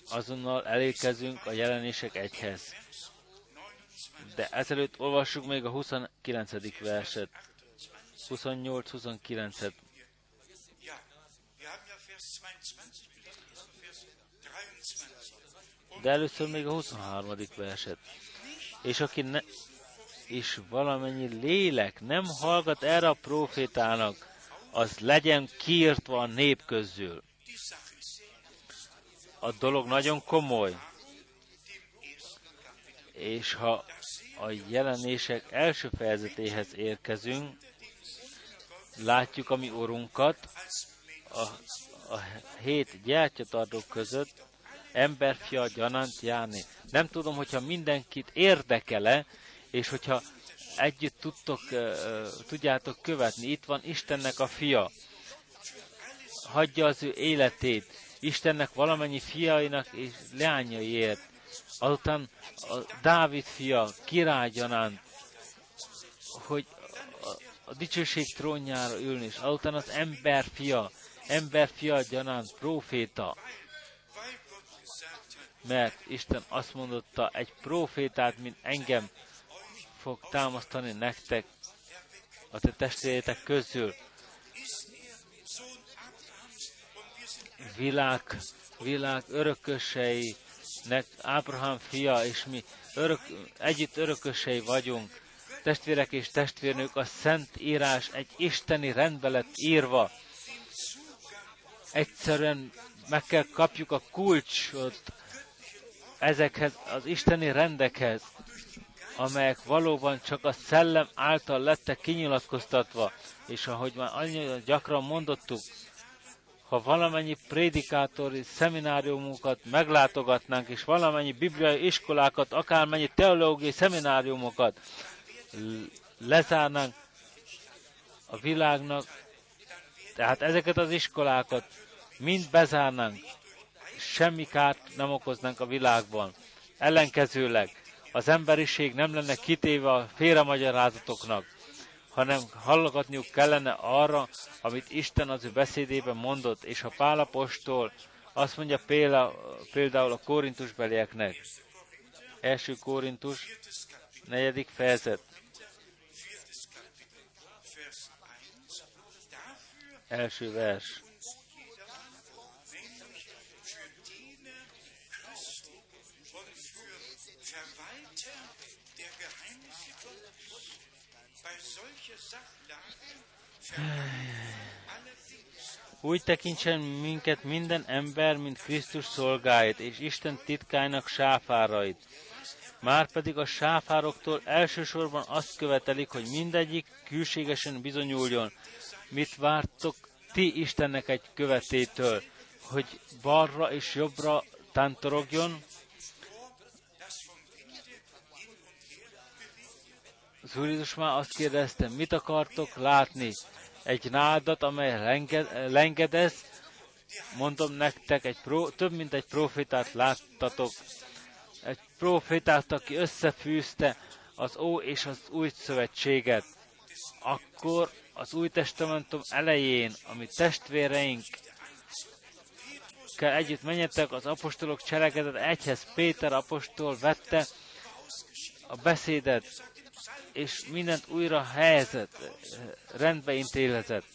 Azonnal elérkezünk a jelenések egyhez. De ezelőtt olvassuk még a 29. verset. 28-29-et. De először még a 23. verset. És aki ne, és valamennyi lélek nem hallgat erre a profétának, az legyen kiirtva a nép közül. A dolog nagyon komoly. És ha a jelenések első fejezetéhez érkezünk, látjuk a mi urunkat a, a hét gyertyatartók között, emberfia gyanánt járni. Nem tudom, hogyha mindenkit érdekele, és hogyha együtt tudtok, tudjátok követni. Itt van Istennek a fia. Hagyja az ő életét. Istennek valamennyi fiainak és leányaiért. Azután a Dávid fia, király gyanánt, hogy a, dicsőség trónjára ülni, és azután az ember fia, ember fia gyanánt, proféta, mert Isten azt mondotta, egy profétát, mint engem fog támasztani nektek a te testvéretek közül. Világ, világ örököseinek Ábrahám fia, és mi örök, együtt örökösei vagyunk. Testvérek és testvérnők, a Szent Írás egy isteni rendbe lett írva. Egyszerűen meg kell kapjuk a kulcsot ezekhez az isteni rendekhez, amelyek valóban csak a szellem által lettek kinyilatkoztatva, és ahogy már annyira gyakran mondottuk, ha valamennyi prédikátori szemináriumokat meglátogatnánk, és valamennyi bibliai iskolákat, akármennyi teológiai szemináriumokat lezárnánk a világnak, tehát ezeket az iskolákat mind bezárnánk, semmi kárt nem okoznánk a világban. Ellenkezőleg az emberiség nem lenne kitéve a félremagyarázatoknak, hanem hallgatniuk kellene arra, amit Isten az ő beszédében mondott, és a Pálapostól azt mondja példa, például a korintusbelieknek. Első korintus, negyedik fejezet. Első vers. Úgy tekintsen minket minden ember, mint Krisztus szolgáit, és Isten titkának sáfárait. Márpedig a sáfároktól elsősorban azt követelik, hogy mindegyik külségesen bizonyuljon. Mit vártok ti Istennek egy követétől, hogy balra és jobbra tántorogjon? Az Úr Jézus már azt kérdezte, mit akartok látni? Egy nádat, amely lenged, lengedez, mondom nektek, egy pro, több mint egy profitát láttatok. Egy profitát, aki összefűzte az Ó és az Új Szövetséget. Akkor az Új Testamentum elején, ami testvéreink kell együtt menjetek, az apostolok cselekedet egyhez Péter apostol vette a beszédet, és mindent újra helyezett, rendbe intélezett.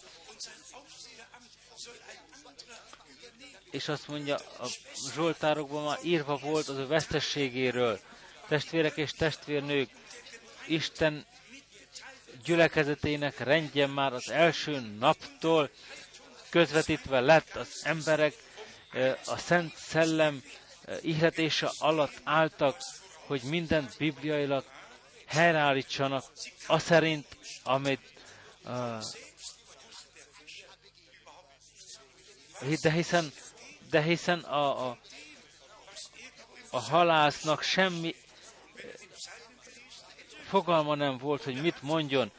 És azt mondja, a Zsoltárokban már írva volt az ő vesztességéről. Testvérek és testvérnők, Isten gyülekezetének rendje már az első naptól közvetítve lett az emberek, a Szent Szellem ihletése alatt álltak, hogy mindent bibliailag helyreállítsanak a szerint, amit uh, de hiszen, de hiszen a, a, a halásznak semmi fogalma nem volt, hogy mit mondjon.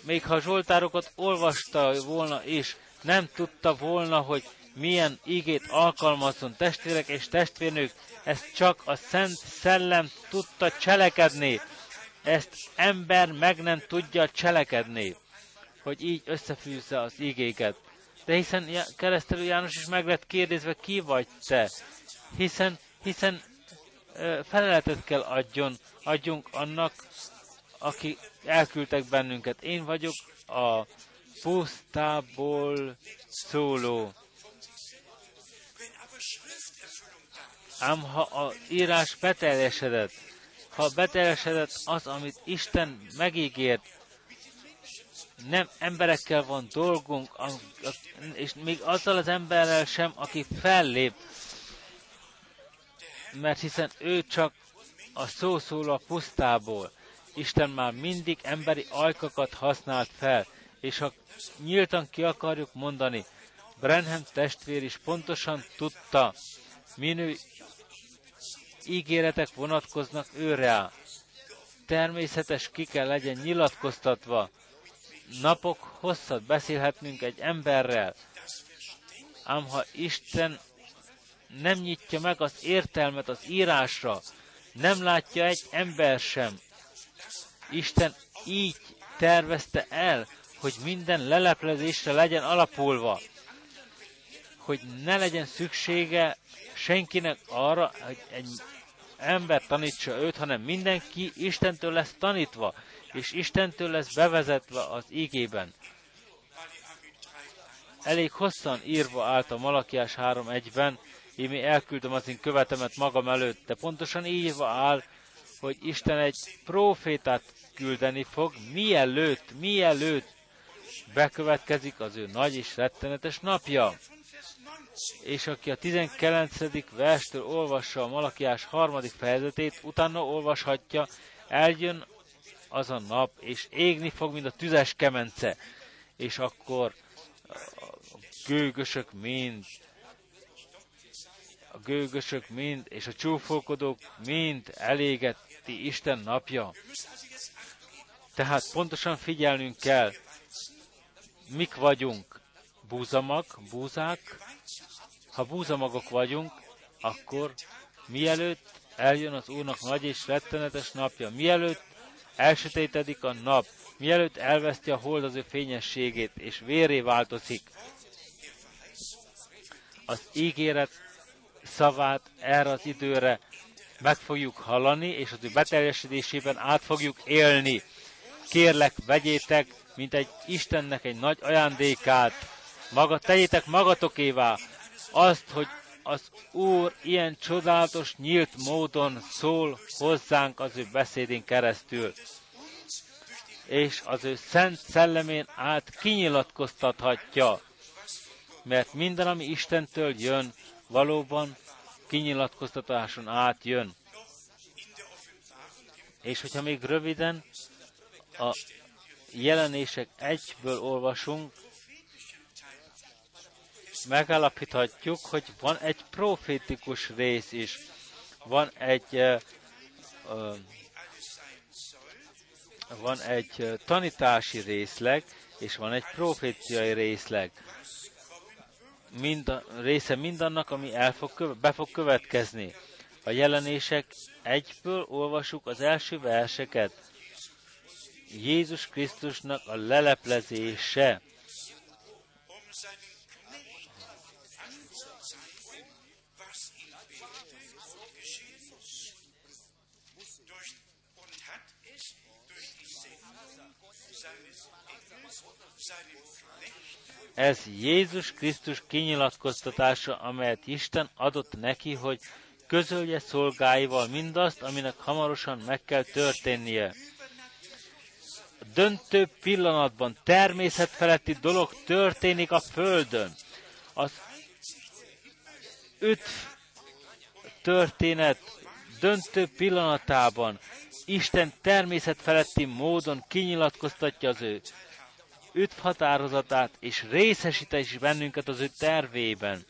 Még ha a Zsoltárokat olvasta volna és nem tudta volna, hogy milyen igét alkalmazzon testvérek és testvérnők, ezt csak a Szent Szellem tudta cselekedni. Ezt ember meg nem tudja cselekedni, hogy így összefűzze az igéket. De hiszen keresztelő János is meg lett kérdezve, ki vagy te? Hiszen, hiszen feleletet kell adjon, adjunk annak, aki elküldtek bennünket. Én vagyok a pusztából szóló. Ám ha az írás beteljesedett, ha beteljesedett az, amit Isten megígért, nem emberekkel van dolgunk, és még azzal az emberrel sem, aki fellép, mert hiszen ő csak a szó szól a pusztából. Isten már mindig emberi ajkakat használt fel, és ha nyíltan ki akarjuk mondani, Brenham testvér is pontosan tudta, minő ígéretek vonatkoznak őre. Természetes ki kell legyen nyilatkoztatva. Napok hosszat beszélhetnünk egy emberrel, ám ha Isten nem nyitja meg az értelmet az írásra, nem látja egy ember sem. Isten így tervezte el, hogy minden leleplezésre legyen alapulva, hogy ne legyen szüksége senkinek arra, hogy egy ember tanítsa őt, hanem mindenki Istentől lesz tanítva, és Istentől lesz bevezetve az ígében. Elég hosszan írva állt a Malakiás 3.1-ben, én mi elküldöm az én követemet magam előtt, de pontosan írva áll, hogy Isten egy profétát küldeni fog, mielőtt, mielőtt bekövetkezik az ő nagy és rettenetes napja és aki a 19. verstől olvassa a Malakiás harmadik fejezetét, utána olvashatja, eljön az a nap, és égni fog, mint a tüzes kemence, és akkor a gőgösök mind, a gőgösök mind, és a csúfolkodók mind elégeti Isten napja. Tehát pontosan figyelnünk kell, mik vagyunk, búzamag, búzák. Ha búzamagok vagyunk, akkor mielőtt eljön az Úrnak nagy és rettenetes napja, mielőtt elsötétedik a nap, mielőtt elveszti a hold az ő fényességét, és véré változik, az ígéret szavát erre az időre meg fogjuk hallani, és az ő beteljesedésében át fogjuk élni. Kérlek, vegyétek, mint egy Istennek egy nagy ajándékát, maga, tegyétek magatokévá azt, hogy az Úr ilyen csodálatos, nyílt módon szól hozzánk az ő beszédén keresztül, és az ő szent szellemén át kinyilatkoztathatja, mert minden, ami Istentől jön, valóban kinyilatkoztatáson át jön. És hogyha még röviden a jelenések egyből olvasunk, megállapíthatjuk, hogy van egy profétikus rész is. Van egy van egy tanítási részleg, és van egy proféciai részleg. Mind része mindannak, ami el fog be fog következni. A jelenések egyből olvasuk az első verseket. Jézus Krisztusnak a leleplezése. Ez Jézus Krisztus kinyilatkoztatása, amelyet Isten adott neki, hogy közölje szolgáival mindazt, aminek hamarosan meg kell történnie. A döntő pillanatban természetfeletti dolog történik a Földön. Az öt történet döntő pillanatában Isten természetfeletti módon kinyilatkoztatja az ő üdv határozatát, és részesítés is bennünket az ő tervében,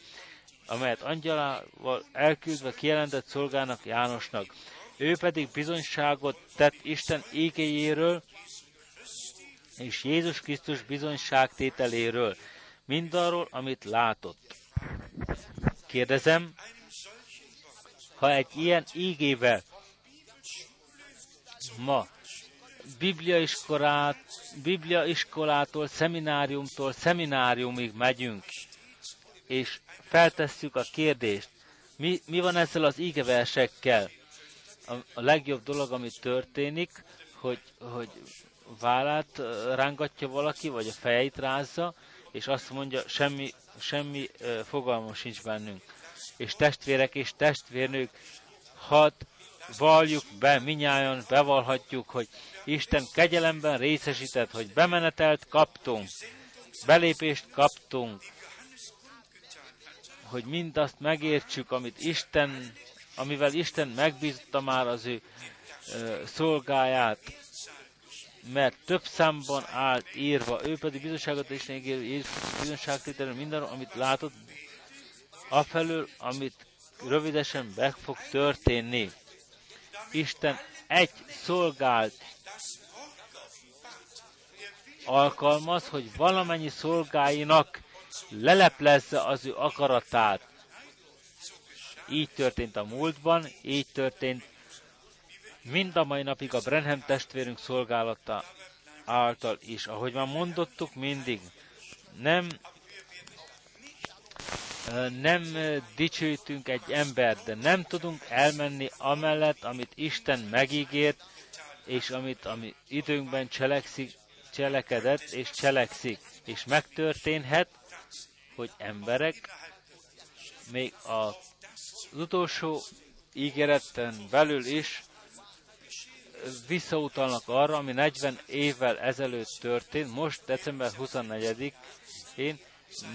amelyet angyalával elküldve kijelentett szolgának Jánosnak. Ő pedig bizonyságot tett Isten ékéjéről, és Jézus Krisztus bizonyságtételéről, mindarról, amit látott. Kérdezem, ha egy ilyen ígével ma bibliaiskolát, bibliaiskolától, szemináriumtól szemináriumig megyünk, és feltesszük a kérdést, mi, mi van ezzel az ígeversekkel? A, a legjobb dolog, ami történik, hogy, hogy vállát rángatja valaki, vagy a fejét rázza, és azt mondja, semmi, semmi fogalmam sincs bennünk. És testvérek és testvérnők, hadd valljuk be, minnyáján bevallhatjuk, hogy Isten kegyelemben részesített, hogy bemenetelt kaptunk, belépést kaptunk, hogy mindazt megértsük, amit Isten, amivel Isten megbízta már az ő ö, szolgáját, mert több számban állt írva, ő pedig bizonságot is ír, bizonságtételő mindenről, amit látott, afelől, amit rövidesen meg fog történni. Isten egy szolgált alkalmaz, hogy valamennyi szolgáinak leleplezze az ő akaratát. Így történt a múltban, így történt mind a mai napig a Brenham testvérünk szolgálata által is. Ahogy már mondottuk mindig, nem nem dicsőítünk egy embert, de nem tudunk elmenni amellett, amit Isten megígért, és amit ami időnkben cselekszik, cselekedett és cselekszik. És megtörténhet, hogy emberek még a, az utolsó ígéreten belül is visszautalnak arra, ami 40 évvel ezelőtt történt, most december 24-én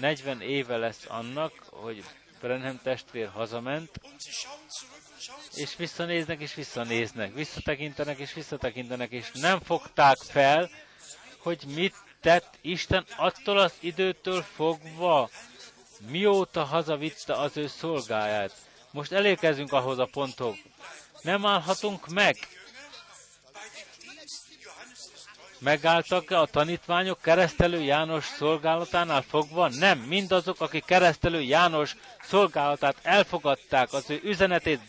40 éve lesz annak, hogy Brenham testvér hazament, és visszanéznek, és visszanéznek, visszatekintenek, és visszatekintenek, és nem fogták fel, hogy mit tett Isten attól az időtől fogva, mióta hazavitte az ő szolgáját. Most elérkezünk ahhoz a ponthoz. Nem állhatunk meg. Megálltak a tanítványok keresztelő János szolgálatánál fogva? Nem, mindazok, akik keresztelő János szolgálatát elfogadták, az ő üzenetét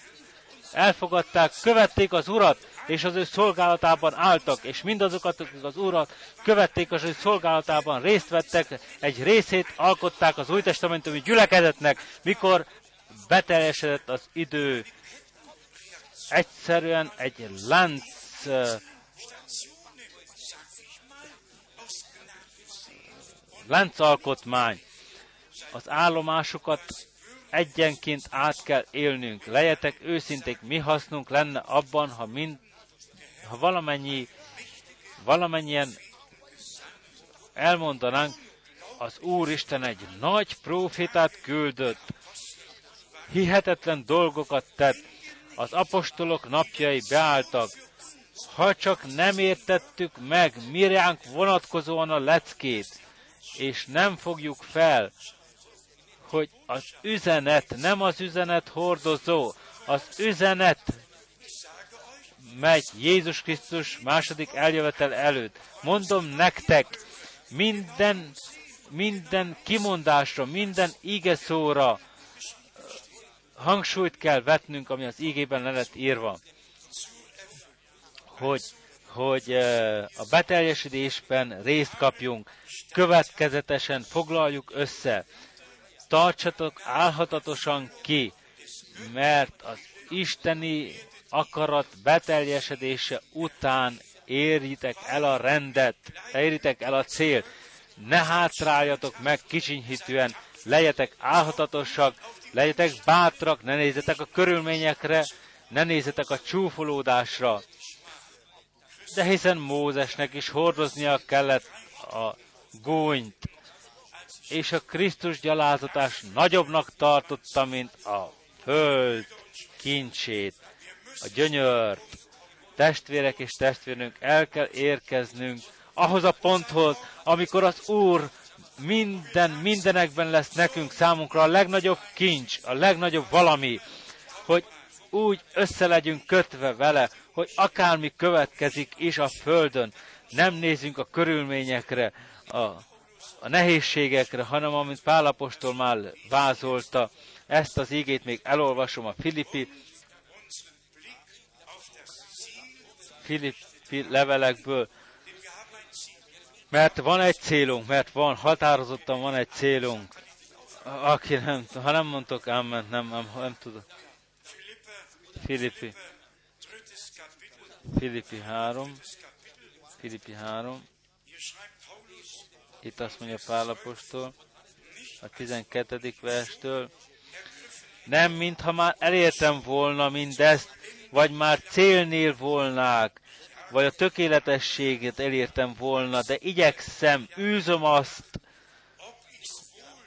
elfogadták, követték az Urat, és az ő szolgálatában álltak, és mindazokat, akik az Urat követték, az ő szolgálatában részt vettek, egy részét alkották az Új Testamentumi gyülekezetnek, mikor beteljesedett az idő. Egyszerűen egy lánc láncalkotmány. Az állomásokat egyenként át kell élnünk. Lejetek őszinték, mi hasznunk lenne abban, ha, mind, ha valamennyi, valamennyien elmondanánk, az Úristen egy nagy profitát küldött, hihetetlen dolgokat tett, az apostolok napjai beálltak, ha csak nem értettük meg miránk vonatkozóan a leckét, és nem fogjuk fel, hogy az üzenet nem az üzenet hordozó, az üzenet megy Jézus Krisztus második eljövetel előtt. Mondom nektek, minden, minden kimondásra, minden ige szóra hangsúlyt kell vetnünk, ami az ígében le lett írva. Hogy, hogy a beteljesedésben részt kapjunk, következetesen foglaljuk össze. Tartsatok álhatatosan ki, mert az isteni akarat beteljesedése után érjitek el a rendet, érjitek el a célt, ne hátráljatok meg kicsinyhitűen, legyetek álhatatosak, legyetek bátrak, ne nézzetek a körülményekre, ne nézzetek a csúfolódásra. De hiszen Mózesnek is hordoznia kellett a gúnyt, és a Krisztus gyalázatás nagyobbnak tartotta, mint a föld kincsét, a gyönyört. Testvérek és testvérnünk, el kell érkeznünk ahhoz a ponthoz, amikor az Úr minden, mindenekben lesz nekünk számunkra a legnagyobb kincs, a legnagyobb valami, hogy úgy össze legyünk kötve vele, hogy akármi következik is a Földön, nem nézünk a körülményekre, a a nehézségekre, hanem amint Pálapostól már vázolta, ezt az ígét még elolvasom a Filippi, Filippi levelekből, mert van egy célunk, mert van, határozottan van egy célunk. Aki nem, ha nem mondtok áment, nem, nem, nem tudok. Filippi. Filippi 3. Filippi 3. Itt azt mondja Pálapostól, a 12. verstől, nem mintha már elértem volna mindezt, vagy már célnél volnák, vagy a tökéletességet elértem volna, de igyekszem, űzöm azt,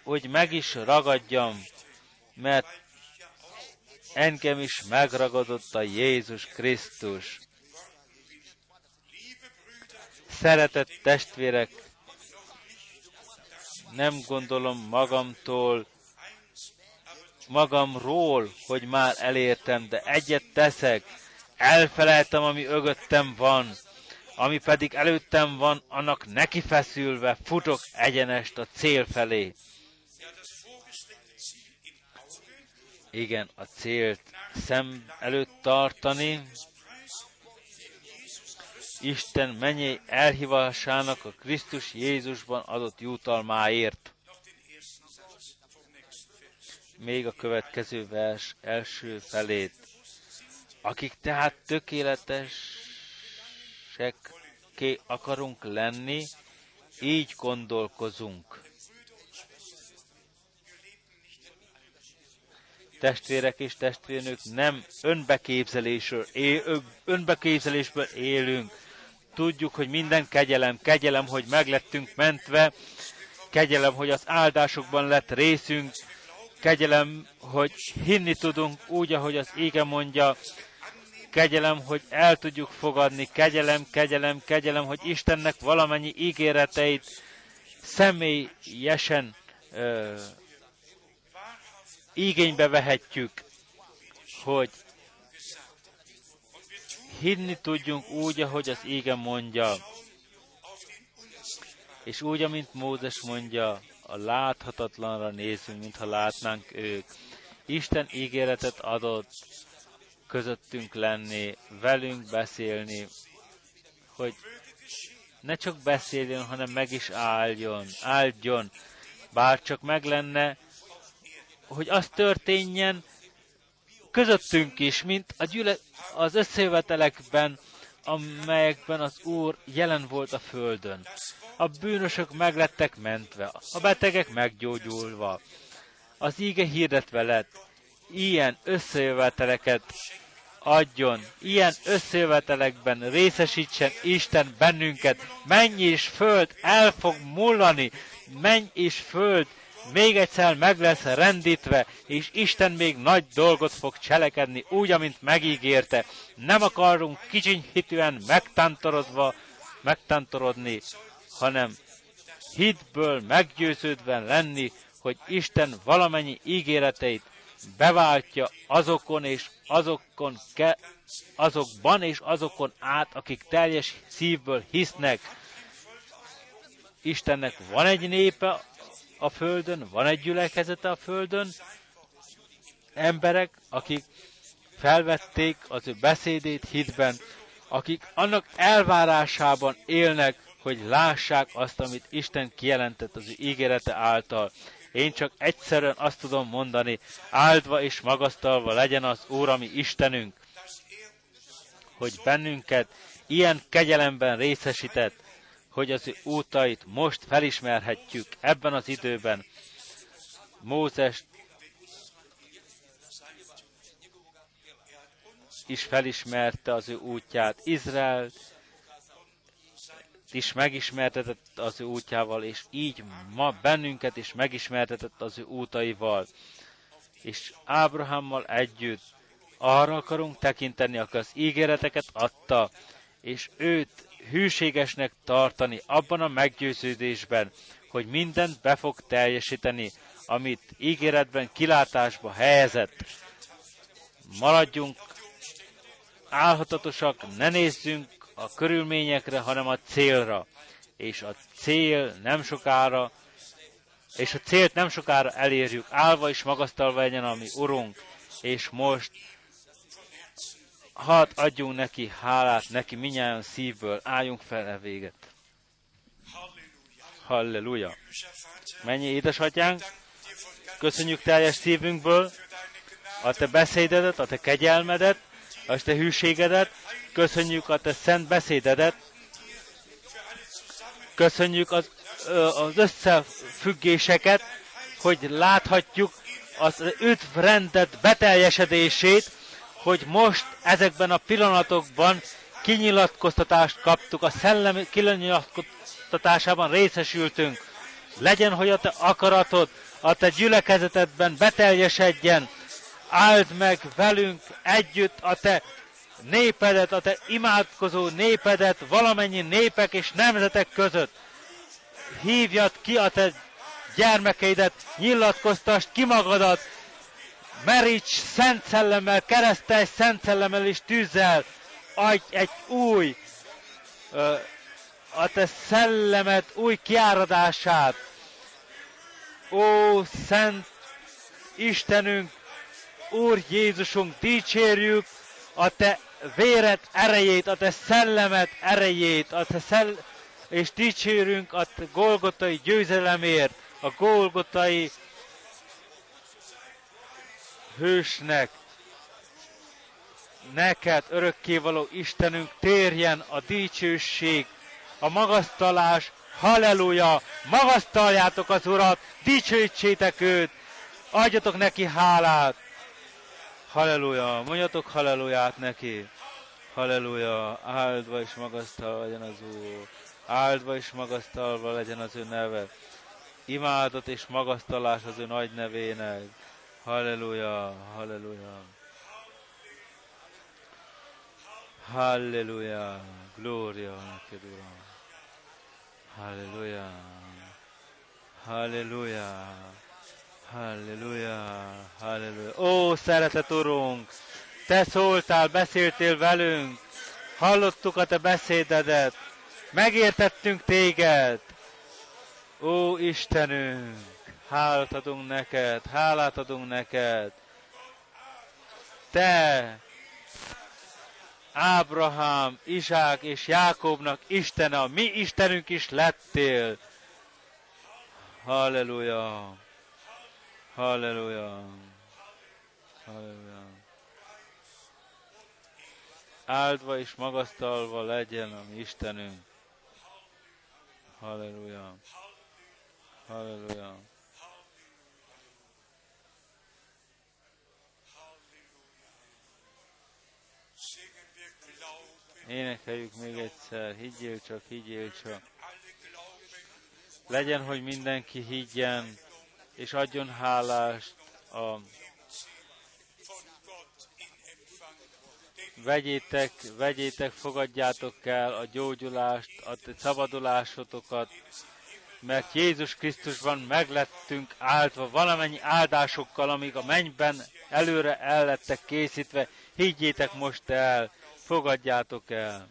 hogy meg is ragadjam, mert engem is megragadott a Jézus Krisztus. Szeretett testvérek, nem gondolom magamtól, magamról, hogy már elértem, de egyet teszek, elfelejtem, ami ögöttem van, ami pedig előttem van, annak neki feszülve futok egyenest a cél felé. Igen, a célt szem előtt tartani, Isten mennyi elhívásának a Krisztus Jézusban adott jutalmáért. Még a következő vers első felét. Akik tehát tökéletesek akarunk lenni, így gondolkozunk. Testvérek és testvérnők nem önbeképzelésről, él, önbeképzelésből élünk, Tudjuk, hogy minden kegyelem, kegyelem, hogy meglettünk mentve, kegyelem, hogy az áldásokban lett részünk, kegyelem, hogy hinni tudunk úgy, ahogy az ége mondja, kegyelem, hogy el tudjuk fogadni, kegyelem, kegyelem, kegyelem, hogy Istennek valamennyi ígéreteit személyesen ö, igénybe vehetjük, hogy hinni tudjunk úgy, ahogy az ége mondja. És úgy, amint Mózes mondja, a láthatatlanra nézünk, mintha látnánk ők. Isten ígéretet adott közöttünk lenni, velünk beszélni, hogy ne csak beszéljen, hanem meg is álljon, áldjon, bár csak meg lenne, hogy az történjen közöttünk is, mint a gyüle, az összejövetelekben, amelyekben az Úr jelen volt a földön. A bűnösök meglettek mentve, a betegek meggyógyulva. Az íge hirdetve lett. Ilyen összejöveteleket adjon, ilyen összejövetelekben részesítsen Isten bennünket. Menj és föld el fog mullani, menj és föld még egyszer meg lesz rendítve, és Isten még nagy dolgot fog cselekedni, úgy, amint megígérte. Nem akarunk kicsinyhitűen megtantorodva, megtantorodni, hanem hitből meggyőződve lenni, hogy Isten valamennyi ígéreteit beváltja azokon és azokon ke, azokban és azokon át, akik teljes szívből hisznek. Istennek van egy népe a földön, van egy gyülekezete a földön, emberek, akik felvették az ő beszédét hitben, akik annak elvárásában élnek, hogy lássák azt, amit Isten kijelentett az ő ígérete által. Én csak egyszerűen azt tudom mondani, áldva és magasztalva legyen az Úr, ami Istenünk, hogy bennünket ilyen kegyelemben részesített, hogy az útait most felismerhetjük ebben az időben. Mózes is felismerte az ő útját, Izrael is megismertetett az ő útjával, és így ma bennünket is megismertetett az ő útaival. És Ábrahámmal együtt arra akarunk tekinteni, aki az ígéreteket adta, és őt hűségesnek tartani abban a meggyőződésben, hogy mindent be fog teljesíteni, amit ígéretben kilátásba helyezett. Maradjunk álhatatosak, ne nézzünk a körülményekre, hanem a célra. És a cél nem sokára, és a célt nem sokára elérjük, állva és magasztalva legyen a mi Urunk, és most hadd adjunk neki hálát, neki minnyáján szívből, álljunk fel e véget. Halleluja! Mennyi édesatyánk, köszönjük teljes szívünkből a te beszédedet, a te kegyelmedet, a te hűségedet, köszönjük a te szent beszédedet, köszönjük az, az összefüggéseket, hogy láthatjuk az üdvrendet beteljesedését, hogy most ezekben a pillanatokban kinyilatkoztatást kaptuk, a szellem kinyilatkoztatásában részesültünk. Legyen, hogy a te akaratod, a te gyülekezetedben beteljesedjen, áld meg velünk együtt a te népedet, a te imádkozó népedet valamennyi népek és nemzetek között. Hívjad ki a te gyermekeidet, nyilatkoztast ki magadat, meríts szent szellemmel, keresztelj szent szellemmel és tűzzel, adj egy új, a te szellemet új kiáradását. Ó, szent Istenünk, Úr Jézusunk, dicsérjük a te véret erejét, a te szellemet erejét, a te szell és dicsérünk a te golgotai győzelemért, a golgotai hősnek, neked, örökkévaló Istenünk, térjen a dicsőség, a magasztalás, halleluja, magasztaljátok az Urat, dicsőítsétek őt, adjatok neki hálát, halleluja, mondjatok halleluját neki, halleluja, áldva és magasztalva legyen az Úr, áldva és magasztalva legyen az ő neve, imádat és magasztalás az ő nagy nevének, Halleluja, halleluja. Halleluja, glória neked, Uram. Halleluja, halleluja, halleluja, halleluja. Ó, szeretet Urunk, Te szóltál, beszéltél velünk, hallottuk a Te beszédedet, megértettünk Téged. Ó, Istenünk, hálát adunk neked, hálát adunk neked. Te Ábrahám, Izsák és Jákobnak Istene, a mi Istenünk is lettél. Halleluja! Halleluja! Halleluja! Áldva és magasztalva legyen a mi Istenünk. Halleluja! Halleluja! Énekeljük még egyszer, higgyél csak, higgyél csak. Legyen, hogy mindenki higgyen, és adjon hálást a vegyétek, vegyétek, fogadjátok el a gyógyulást, a szabadulásotokat, mert Jézus Krisztusban meglettünk áltva valamennyi áldásokkal, amíg a mennyben előre el lettek készítve, higgyétek most el, fogadjátok el.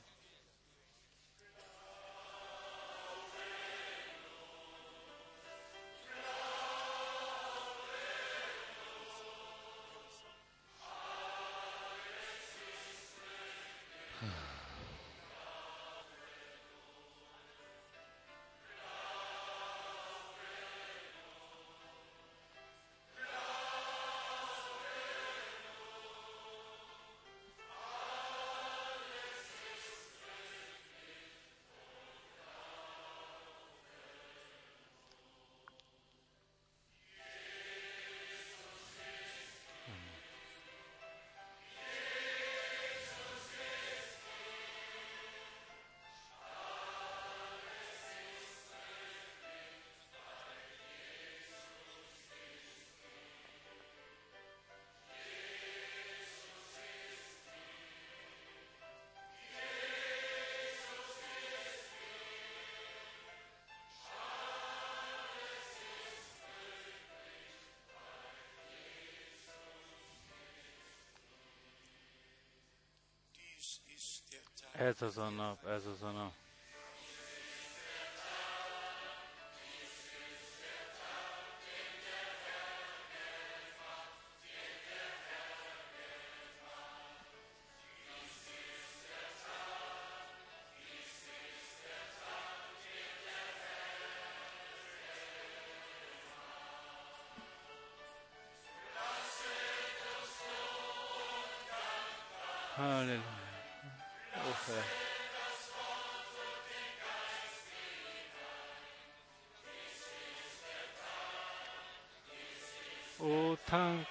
Ez az a nap, ez az a nap.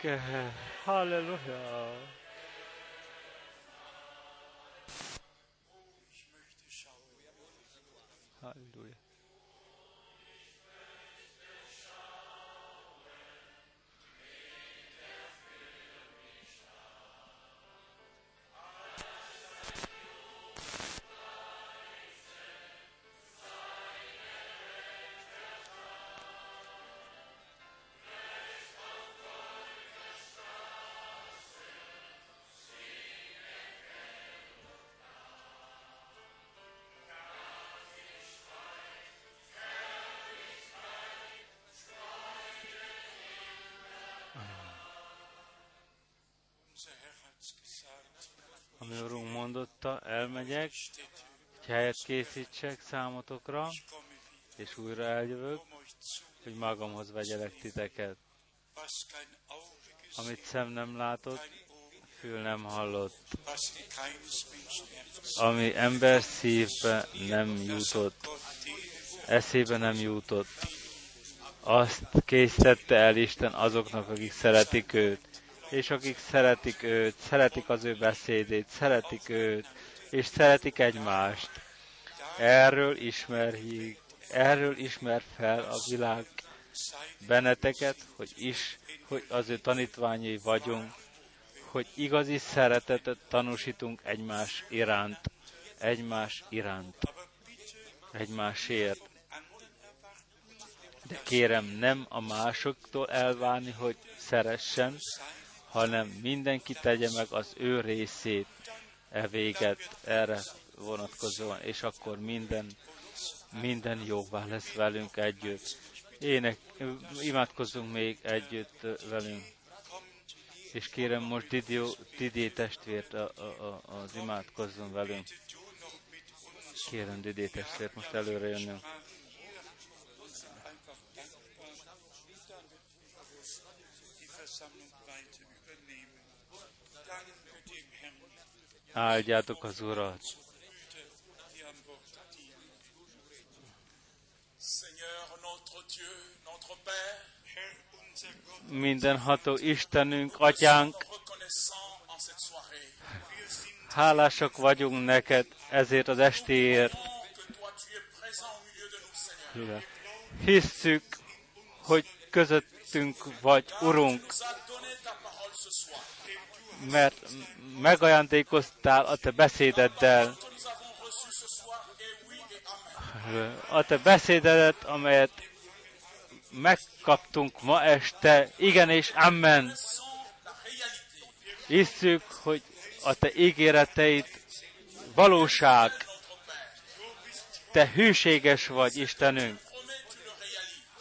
Danke, Herr. Halleluja. Halleluja. Ami Urunk mondotta, elmegyek, hogy helyet készítsek számotokra, és újra eljövök, hogy magamhoz vegyelek titeket. Amit szem nem látott, fül nem hallott, ami ember szívbe nem jutott, eszébe nem jutott, azt készítette el Isten azoknak, akik szeretik őt és akik szeretik őt, szeretik az ő beszédét, szeretik őt, és szeretik egymást. Erről ismerjük, erről ismer fel a világ benneteket, hogy is, hogy az ő tanítványai vagyunk, hogy igazi szeretetet tanúsítunk egymás iránt, egymás iránt, egymásért. De kérem, nem a másoktól elvárni, hogy szeressen, hanem mindenki tegye meg az ő részét e véget erre vonatkozóan, és akkor minden, minden jóvá lesz velünk együtt. Ének, imádkozzunk még együtt velünk. És kérem most Didió, Didié testvért a, a, a, az imádkozzon velünk. Kérem Didié testvért most előre jönnünk. Áldjátok az Urat! Mindenható Istenünk, Atyánk, hálásak vagyunk neked ezért az estéért. Hisszük, hogy közöttünk vagy, Urunk, mert megajándékoztál a te beszédeddel. A te beszédedet, amelyet megkaptunk ma este. Igen és amen. Hisszük, hogy a te ígéreteid valóság. Te hűséges vagy, Istenünk.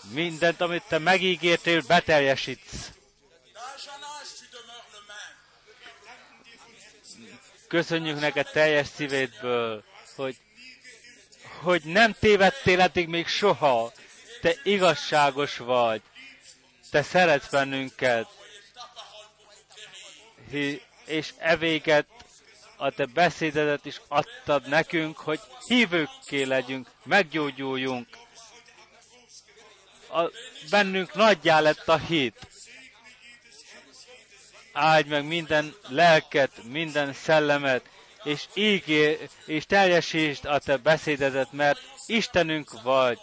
Mindent, amit te megígértél, beteljesítsz. Köszönjük neked teljes szívétből, hogy, hogy nem tévedtél eddig még soha. Te igazságos vagy. Te szeretsz bennünket. És evéget a te beszédedet is adtad nekünk, hogy hívőkké legyünk, meggyógyuljunk. A, bennünk nagyjá lett a hit áldj meg minden lelket, minden szellemet, és ígér, és teljesítsd a te beszédedet, mert Istenünk vagy.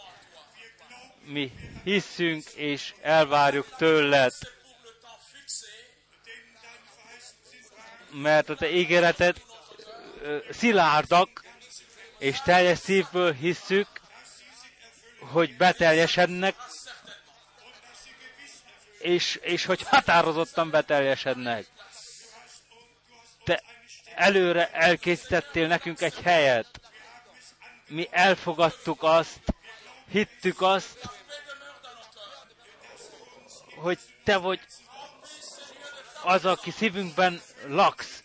Mi hiszünk és elvárjuk tőled. Mert a te ígéreted szilárdak, és teljes szívből hisszük, hogy beteljesednek, és, és hogy határozottan beteljesednek. Te előre elkészítettél nekünk egy helyet. Mi elfogadtuk azt, hittük azt, hogy te vagy az, aki szívünkben laksz,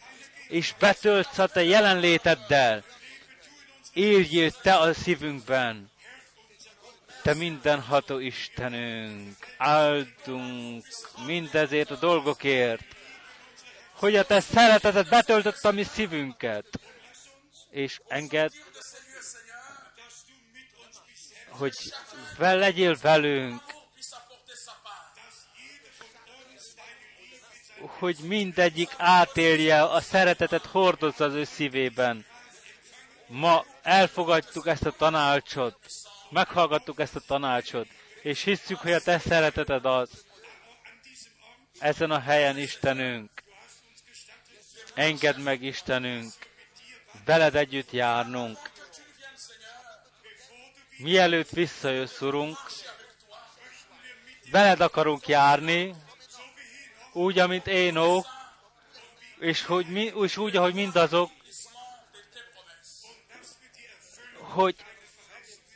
és betöltsz a te jelenléteddel. Éljél te a szívünkben. Te mindenható Istenünk, áldunk mindezért a dolgokért, hogy a Te szeretetet betöltött a mi szívünket, és enged, hogy vel legyél velünk, hogy mindegyik átélje a szeretetet hordozza az ő szívében. Ma elfogadtuk ezt a tanácsot, meghallgattuk ezt a tanácsot, és hiszük, hogy a te szereteted az. Ezen a helyen Istenünk, engedd meg Istenünk, veled együtt járnunk. Mielőtt visszajössz, Urunk, veled akarunk járni, úgy, amint Énok, és, hogy mi, és úgy, ahogy mindazok, hogy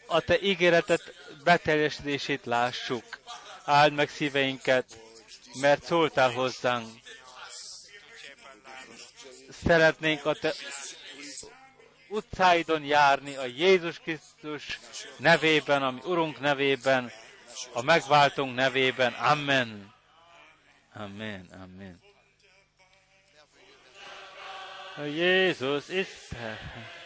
a Te ígéretet beteljesedését lássuk. Áld meg szíveinket, mert szóltál hozzánk. Szeretnénk a Te utcáidon járni a Jézus Krisztus nevében, ami Urunk nevében, a megváltunk nevében. Amen. Amen, amen. Jézus Isten. Halleluja.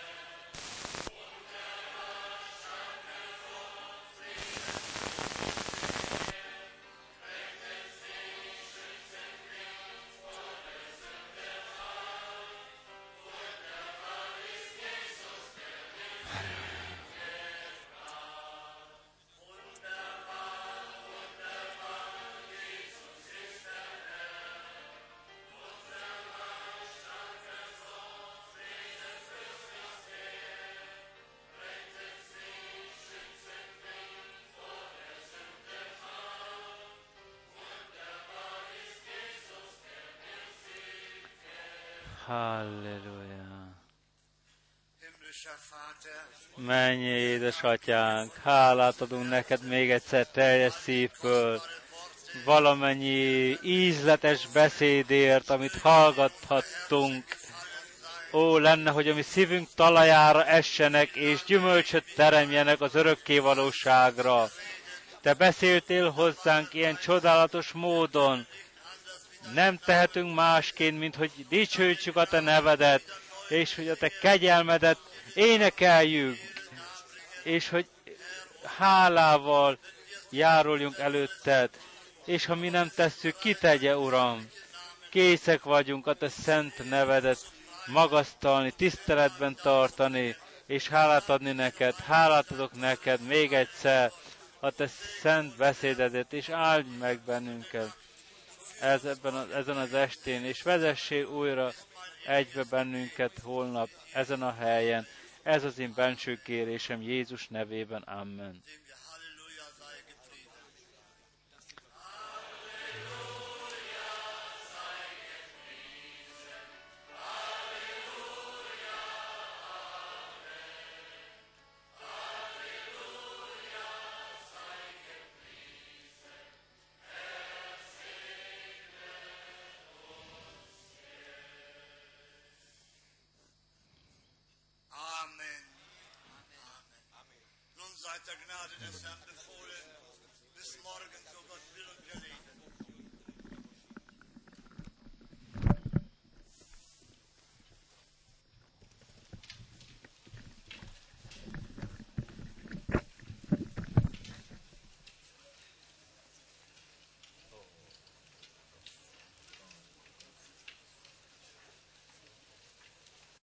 Mennyi édesatyánk, hálát adunk neked még egyszer teljes szívből, valamennyi ízletes beszédért, amit hallgathattunk. Ó, lenne, hogy a mi szívünk talajára essenek, és gyümölcsöt teremjenek az örökkévalóságra. Te beszéltél hozzánk ilyen csodálatos módon. Nem tehetünk másként, mint hogy dicsőítsük a te nevedet, és hogy a te kegyelmedet énekeljük, és hogy hálával járuljunk előtted, és ha mi nem tesszük, kitegye, Uram. Készek vagyunk a te szent nevedet magasztalni, tiszteletben tartani, és hálát adni neked, hálát adok neked még egyszer a te szent beszédedet, és áldj meg bennünket ez, ebben a, ezen az estén, és vezessél újra egybe bennünket holnap ezen a helyen. Ez az én benső kérésem Jézus nevében. Amen.